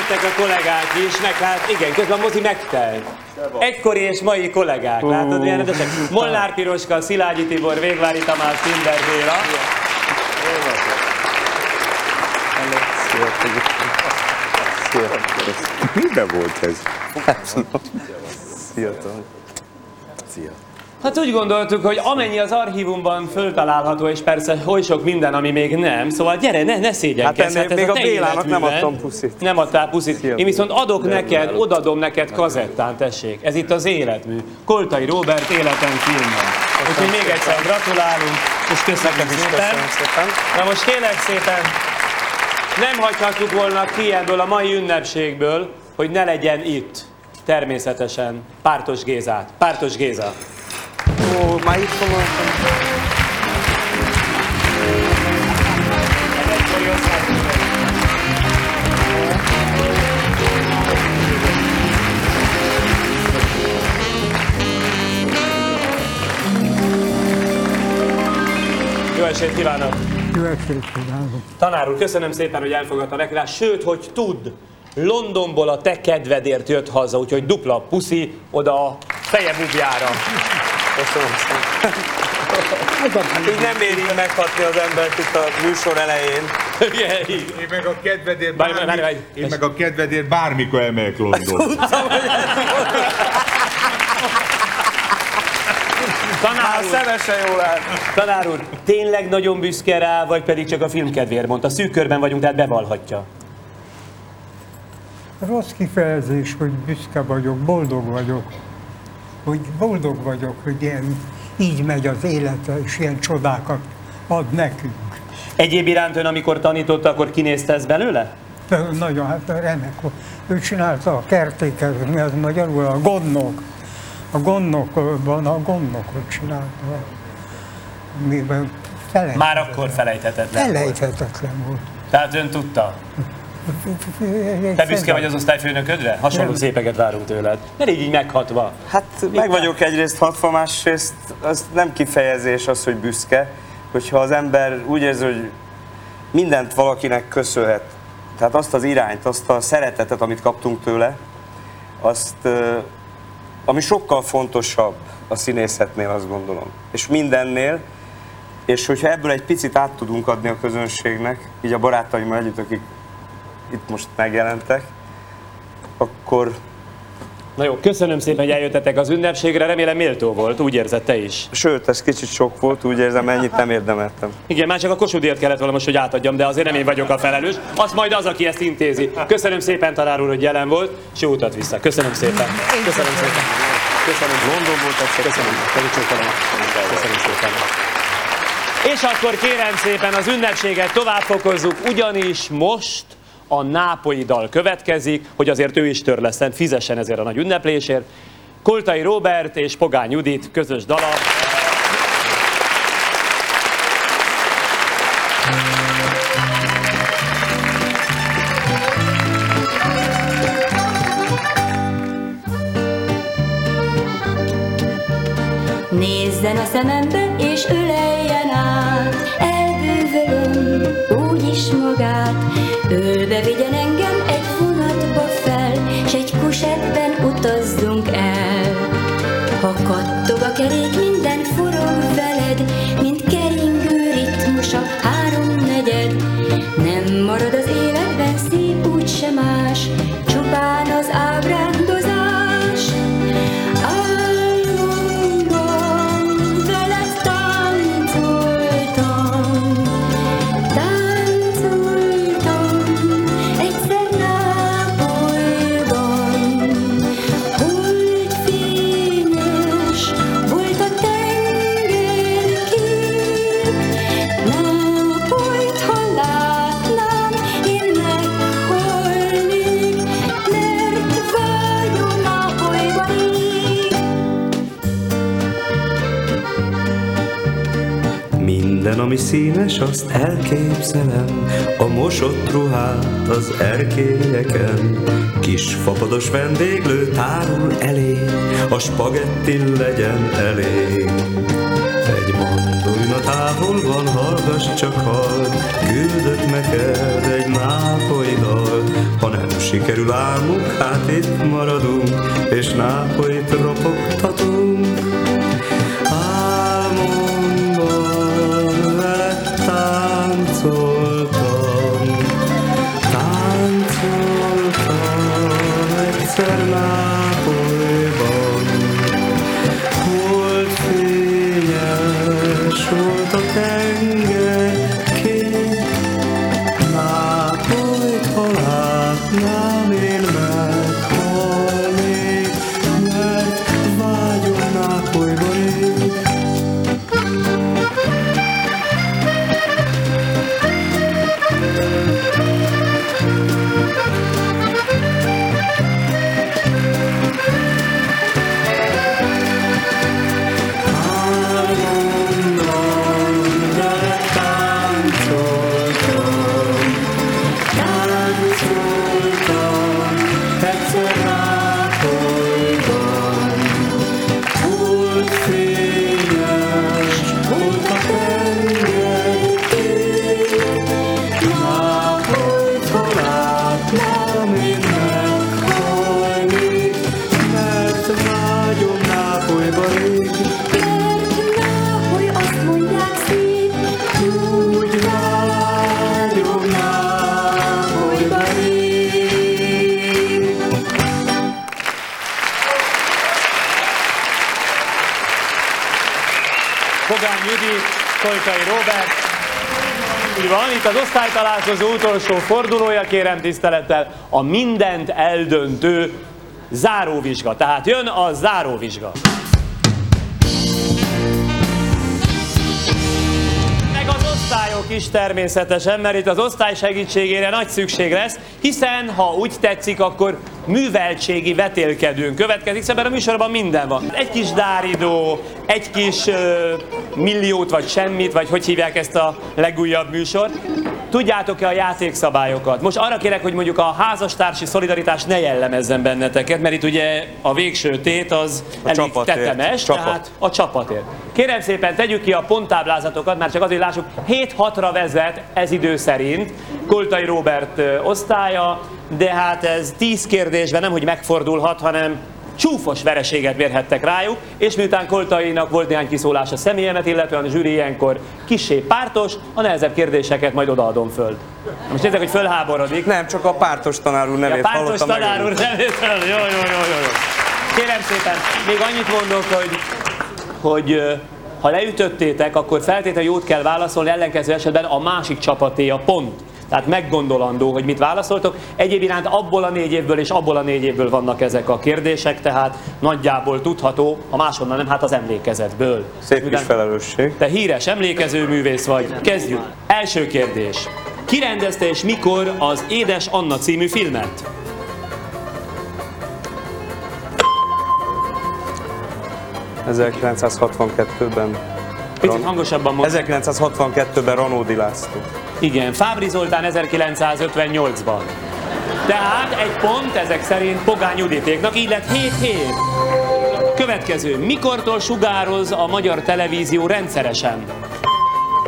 Bejöttek a kollégák is, meg hát igen, közben a mozi megtelt. Egykori és mai kollégák, látod milyen rendesek? Molnár Piroska, Szilágyi Tibor, Végvári Tamás, Tinder Béla. Miben volt ez? Szia, Tomi. Hát úgy gondoltuk, hogy amennyi az archívumban föltalálható, és persze oly sok minden, ami még nem, szóval gyere, ne, ne szégyenkezz. Hát ez még a te Bélának nem adtam puszit. Nem adtál puszit. Én viszont adok Nem, neked, nem. odadom neked kazettán, tessék. Ez itt az életmű. Koltai Robert életem filmben. Úgyhogy még egyszer gratulálunk, és köszönjük szépen. köszönöm szépen. Na most kérlek szépen, nem hagyhatjuk volna ki ebből a mai ünnepségből, hogy ne legyen itt természetesen Pártos Gézát. Pártos Géza. Már itt van. Jó estét kívánok! Jó estét kívánok! Tanár úr, köszönöm szépen, hogy elfogadta a meghívást, sőt, hogy tud. Londonból a te kedvedért jött haza, úgyhogy dupla puszi oda a feje bubjára. Köszönöm szépen. Így nem éri meghatni az embert itt a műsor elején. Én meg a kedvedért, bármi, várj, várj. én meg a kedvedért bármikor emelek London. Tanár úr, szemesen jól áll. tanár úr, tényleg nagyon büszke rá, vagy pedig csak a film kedvéért mondta? Szűk körben vagyunk, tehát bevallhatja. Rossz kifejezés, hogy büszke vagyok, boldog vagyok. Hogy boldog vagyok, hogy ilyen, így megy az élete, és ilyen csodákat ad nekünk. Egyéb iránt ön, amikor tanította, akkor kinézte ez belőle? De Nagyon, hát remek volt. Ő csinálta a kertéket, mi az magyarul, a gondnok. A gondnokban a gondnokot csinálta. Miben Már akkor felejthetetlen volt. felejthetetlen volt. Tehát ön tudta? Te büszke vagy az osztályfőnöködre? Hasonló Nem. szépeket várunk tőled. Ne légy így meghatva. Hát meg vagyok egyrészt hatva, másrészt az nem kifejezés az, hogy büszke, hogyha az ember úgy érzi, hogy mindent valakinek köszönhet, tehát azt az irányt, azt a szeretetet, amit kaptunk tőle, azt, ami sokkal fontosabb a színészetnél, azt gondolom. És mindennél, és hogyha ebből egy picit át tudunk adni a közönségnek, így a barátaimmal együtt, akik itt most megjelentek, akkor Na jó, köszönöm szépen, hogy eljöttetek az ünnepségre, remélem méltó volt, úgy érzed te is. Sőt, ez kicsit sok volt, úgy érzem, ennyit nem érdemeltem. Igen, már csak a Kossuth kellett volna most, hogy átadjam, de azért nem én vagyok a felelős. Az majd az, aki ezt intézi. Köszönöm szépen, tanár úr, hogy jelen volt, és jó utat vissza. Köszönöm szépen. Köszönöm szépen. Köszönöm. London volt egyszer. Köszönöm. Köszönöm. Köszönöm szépen. És akkor kérem szépen az ünnepséget tovább fokozzuk, ugyanis most a nápolyi dal következik, hogy azért ő is törleszten fizessen ezért a nagy ünneplésért. Koltai Robert és Pogány Judit közös dala. Minden, ami színes, azt elképzelem, a mosott ruhát az erkélyeken. Kis fapados vendéglő tárul elé, a spagetti legyen elég. Egy mandolina távol van, hallgass csak hall, küldök neked egy nápolyi dal. Ha nem sikerül álmunk, hát itt maradunk, és nápolyt ropogtatunk. Az osztálytalálkozó utolsó fordulója, kérem tisztelettel, a mindent eldöntő záróvizsga. Tehát jön a záróvizsga. Meg az osztályok is természetesen, mert itt az osztály segítségére nagy szükség lesz, hiszen ha úgy tetszik, akkor műveltségi vetélkedőn következik, szóval a műsorban minden van. Egy kis dáridó, egy kis ö, milliót, vagy semmit, vagy hogy hívják ezt a legújabb műsor. Tudjátok-e a játékszabályokat? Most arra kérek, hogy mondjuk a házastársi szolidaritás ne jellemezzen benneteket, mert itt ugye a végső tét az A elég csapatért. tetemes, Csapat. tehát a csapatért. Kérem szépen, tegyük ki a ponttáblázatokat, már csak azért lássuk, 7-6-ra vezet ez idő szerint Koltai Robert osztálya, de hát ez 10 kérdésben nem, hogy megfordulhat, hanem csúfos vereséget mérhettek rájuk, és miután Koltainak volt néhány kiszólás a személyemet, illetően a zsűri ilyenkor kissé pártos, a nehezebb kérdéseket majd odaadom föl. Most nézzek, hogy fölháborodik. Nem, csak a pártos tanár úr nevét Ja, pártos tanár úr nevét. Jó, jó, jó, jó, jó. Kérem szépen, még annyit mondok, hogy, hogy ha leütöttétek, akkor feltétlenül jót kell válaszolni, ellenkező esetben a másik csapaté a pont. Tehát meggondolandó, hogy mit válaszoltok. Egyéb iránt abból a négy évből és abból a négy évből vannak ezek a kérdések, tehát nagyjából tudható, a máshonnan nem, hát az emlékezetből. Szép kis felelősség. Te híres emlékező művész vagy. Kezdjük. Első kérdés. Ki rendezte és mikor az Édes Anna című filmet? Ron... 1962-ben. Picit hangosabban mond. 1962-ben Ranódi László. Igen, Fábri Zoltán 1958-ban. Tehát egy pont ezek szerint Pogány Juditéknak, így lett 7-7. Következő. Mikortól sugároz a magyar televízió rendszeresen?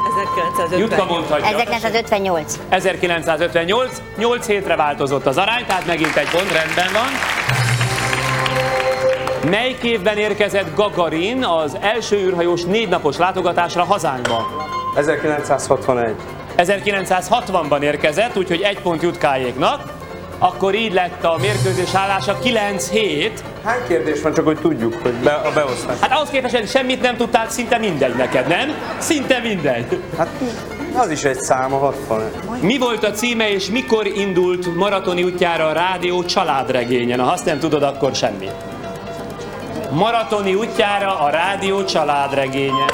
1950. Jutka mondhatja. 1958. 1958, 8 hétre változott az arány, tehát megint egy pont, rendben van. Melyik évben érkezett Gagarin az első űrhajós négy napos látogatásra hazánkba? 1961. 1960-ban érkezett, úgyhogy egy pont Jutkáéknak. Akkor így lett a mérkőzés állása 9-7. Hány kérdés van, csak hogy tudjuk, hogy be, a beosztás? Hát ahhoz képest, hogy semmit nem tudtál, szinte mindegy neked, nem? Szinte mindegy. Hát az is egy szám, a 60. Mi volt a címe és mikor indult maratoni útjára a rádió családregénye? Na, ha azt nem tudod, akkor semmi. Maratoni útjára a rádió családregénye.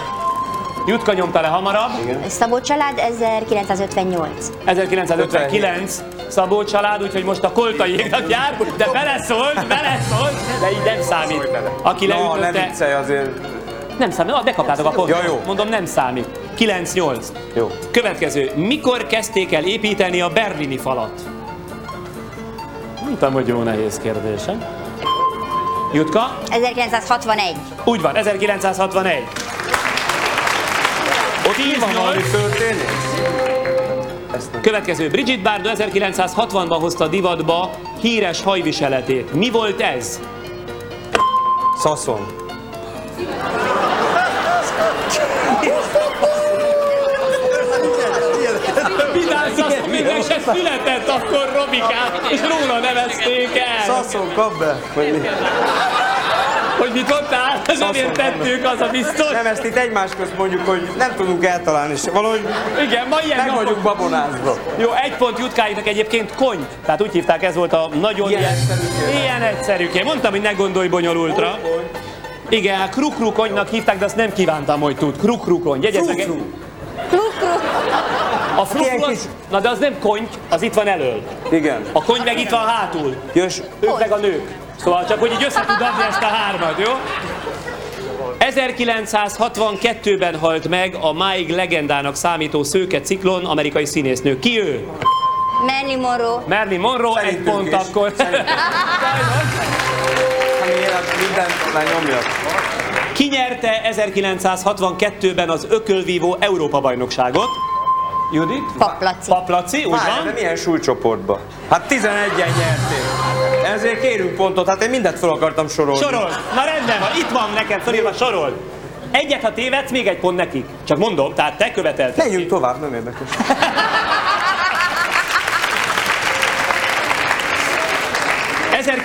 Jutka nyomta le hamarabb. Szabó család 1958. 1959 Szabó család, úgyhogy most a koltaiéknak jár, de beleszólt, beleszólt, de így nem számít. Aki Na, ne leütötte, viccelj azért. nem számít, na, bekaptátok a pontot. Ja, jó. Mondom, nem számít. 9-8. Jó. Következő. Mikor kezdték el építeni a berlini falat? Mondtam, hogy jó nehéz kérdésem. Jutka? 1961. Úgy van, 1961. Ott mi van, valami 10-8. történik? Következő. Bridget Bardot 1960-ban hozta divatba híres hajviseletét. Mi volt ez? Szaszon. Vidám Szaszon meg se született akkor Robikát, és róla nevezték el. Szaszon, kap be! Vagy mi? Hogy mit mondtál? Nem Szaszon, értettük, az a biztos. Nem, ezt itt egymás közt mondjuk, hogy nem tudunk eltalálni, és valahogy Igen, ma ilyen meg napok- vagyunk babonázva. Jó, egy pont Jutkáinak egyébként kony. Tehát úgy hívták, ez volt a nagyon Ilyen ilyen, egyszerűkén. ilyen egyszerűkén. Mondtam, hogy ne gondolj bonyolultra. Igen, hát krukru konynak hívták, de azt nem kívántam, hogy tud. Krukru kony. Jegyezd meg. Frufru. A frukru az, na de az nem kony, az itt van elől. Igen. A kony meg itt van hátul. Jös. Ők meg a nők. Szóval csak, hogy így össze tud adni ezt a hármat, jó? 1962-ben halt meg a máig legendának számító szőke ciklon amerikai színésznő. Ki ő? Marilyn Monroe. Marilyn Monroe, egy pont is. akkor. Ki nyerte 1962-ben az ökölvívó Európa-bajnokságot? Judit? Paplaci. Paplaci, úgy Várj, de van? milyen súlycsoportba? Hát 11-en nyerték. Ezért kérünk pontot, hát én mindent fel akartam sorolni. Sorol. Na rendben van, itt van nekem fölírva, sorol. Egyet, ha tévedsz, még egy pont nekik. Csak mondom, tehát te követelted. Menjünk tovább, nem érdekes. ki.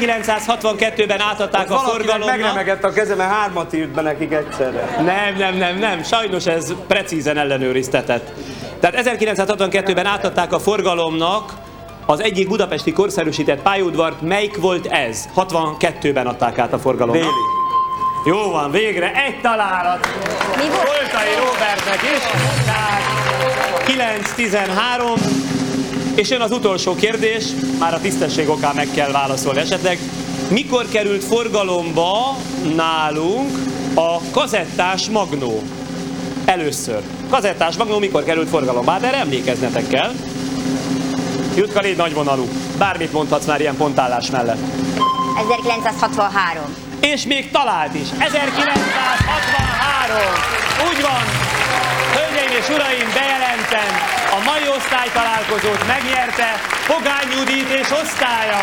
1962-ben átadták a Valakinek forgalomnak. megremegett a kezem, mert hármat írt be nekik egyszerre. Nem, nem, nem, nem. Sajnos ez precízen ellenőriztetett. Tehát 1962-ben átadták a forgalomnak az egyik budapesti korszerűsített pályaudvart. Melyik volt ez? 62-ben adták át a forgalomnak. Déli. Jó van, végre egy találat. Mi volt? Voltai Robertnek is. Tehát 9-13. És jön az utolsó kérdés, már a tisztesség okán meg kell válaszolni esetleg. Mikor került forgalomba nálunk a kazettás magnó? Először. Kazettás magnó mikor került forgalomba? Hát erre emlékeznetek kell. Jutka, légy nagyvonalú. Bármit mondhatsz már ilyen pontállás mellett. 1963. És még talált is. 1963. Úgy van. Hölgyeim és uraim, bejelentem, a mai osztálytalálkozót megnyerte Pogány Judit és osztálya.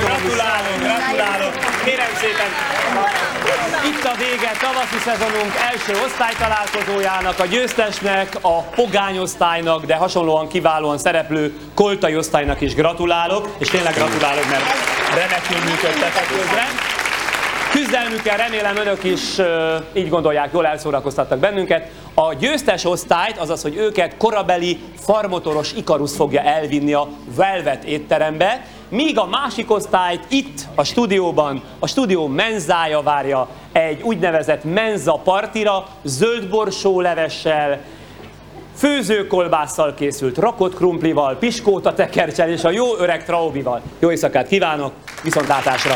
Gratulálok, gratulálok. Kérem szépen, itt a vége tavaszi szezonunk első osztálytalálkozójának, a győztesnek, a pogányosztálynak, de hasonlóan kiválóan szereplő koltai osztálynak is gratulálok, és tényleg gratulálok, mert remekül működtetek közben. Küzdelmükkel remélem önök is ö, így gondolják, jól elszórakoztattak bennünket. A győztes osztályt, azaz, hogy őket korabeli farmotoros Ikarus fogja elvinni a Velvet étterembe, míg a másik osztályt itt a stúdióban, a stúdió menzája várja egy úgynevezett menza partira, zöldborsó levessel, főzőkolbásszal készült rakott krumplival, piskóta tekercsel és a jó öreg traubival. Jó éjszakát kívánok, viszontlátásra!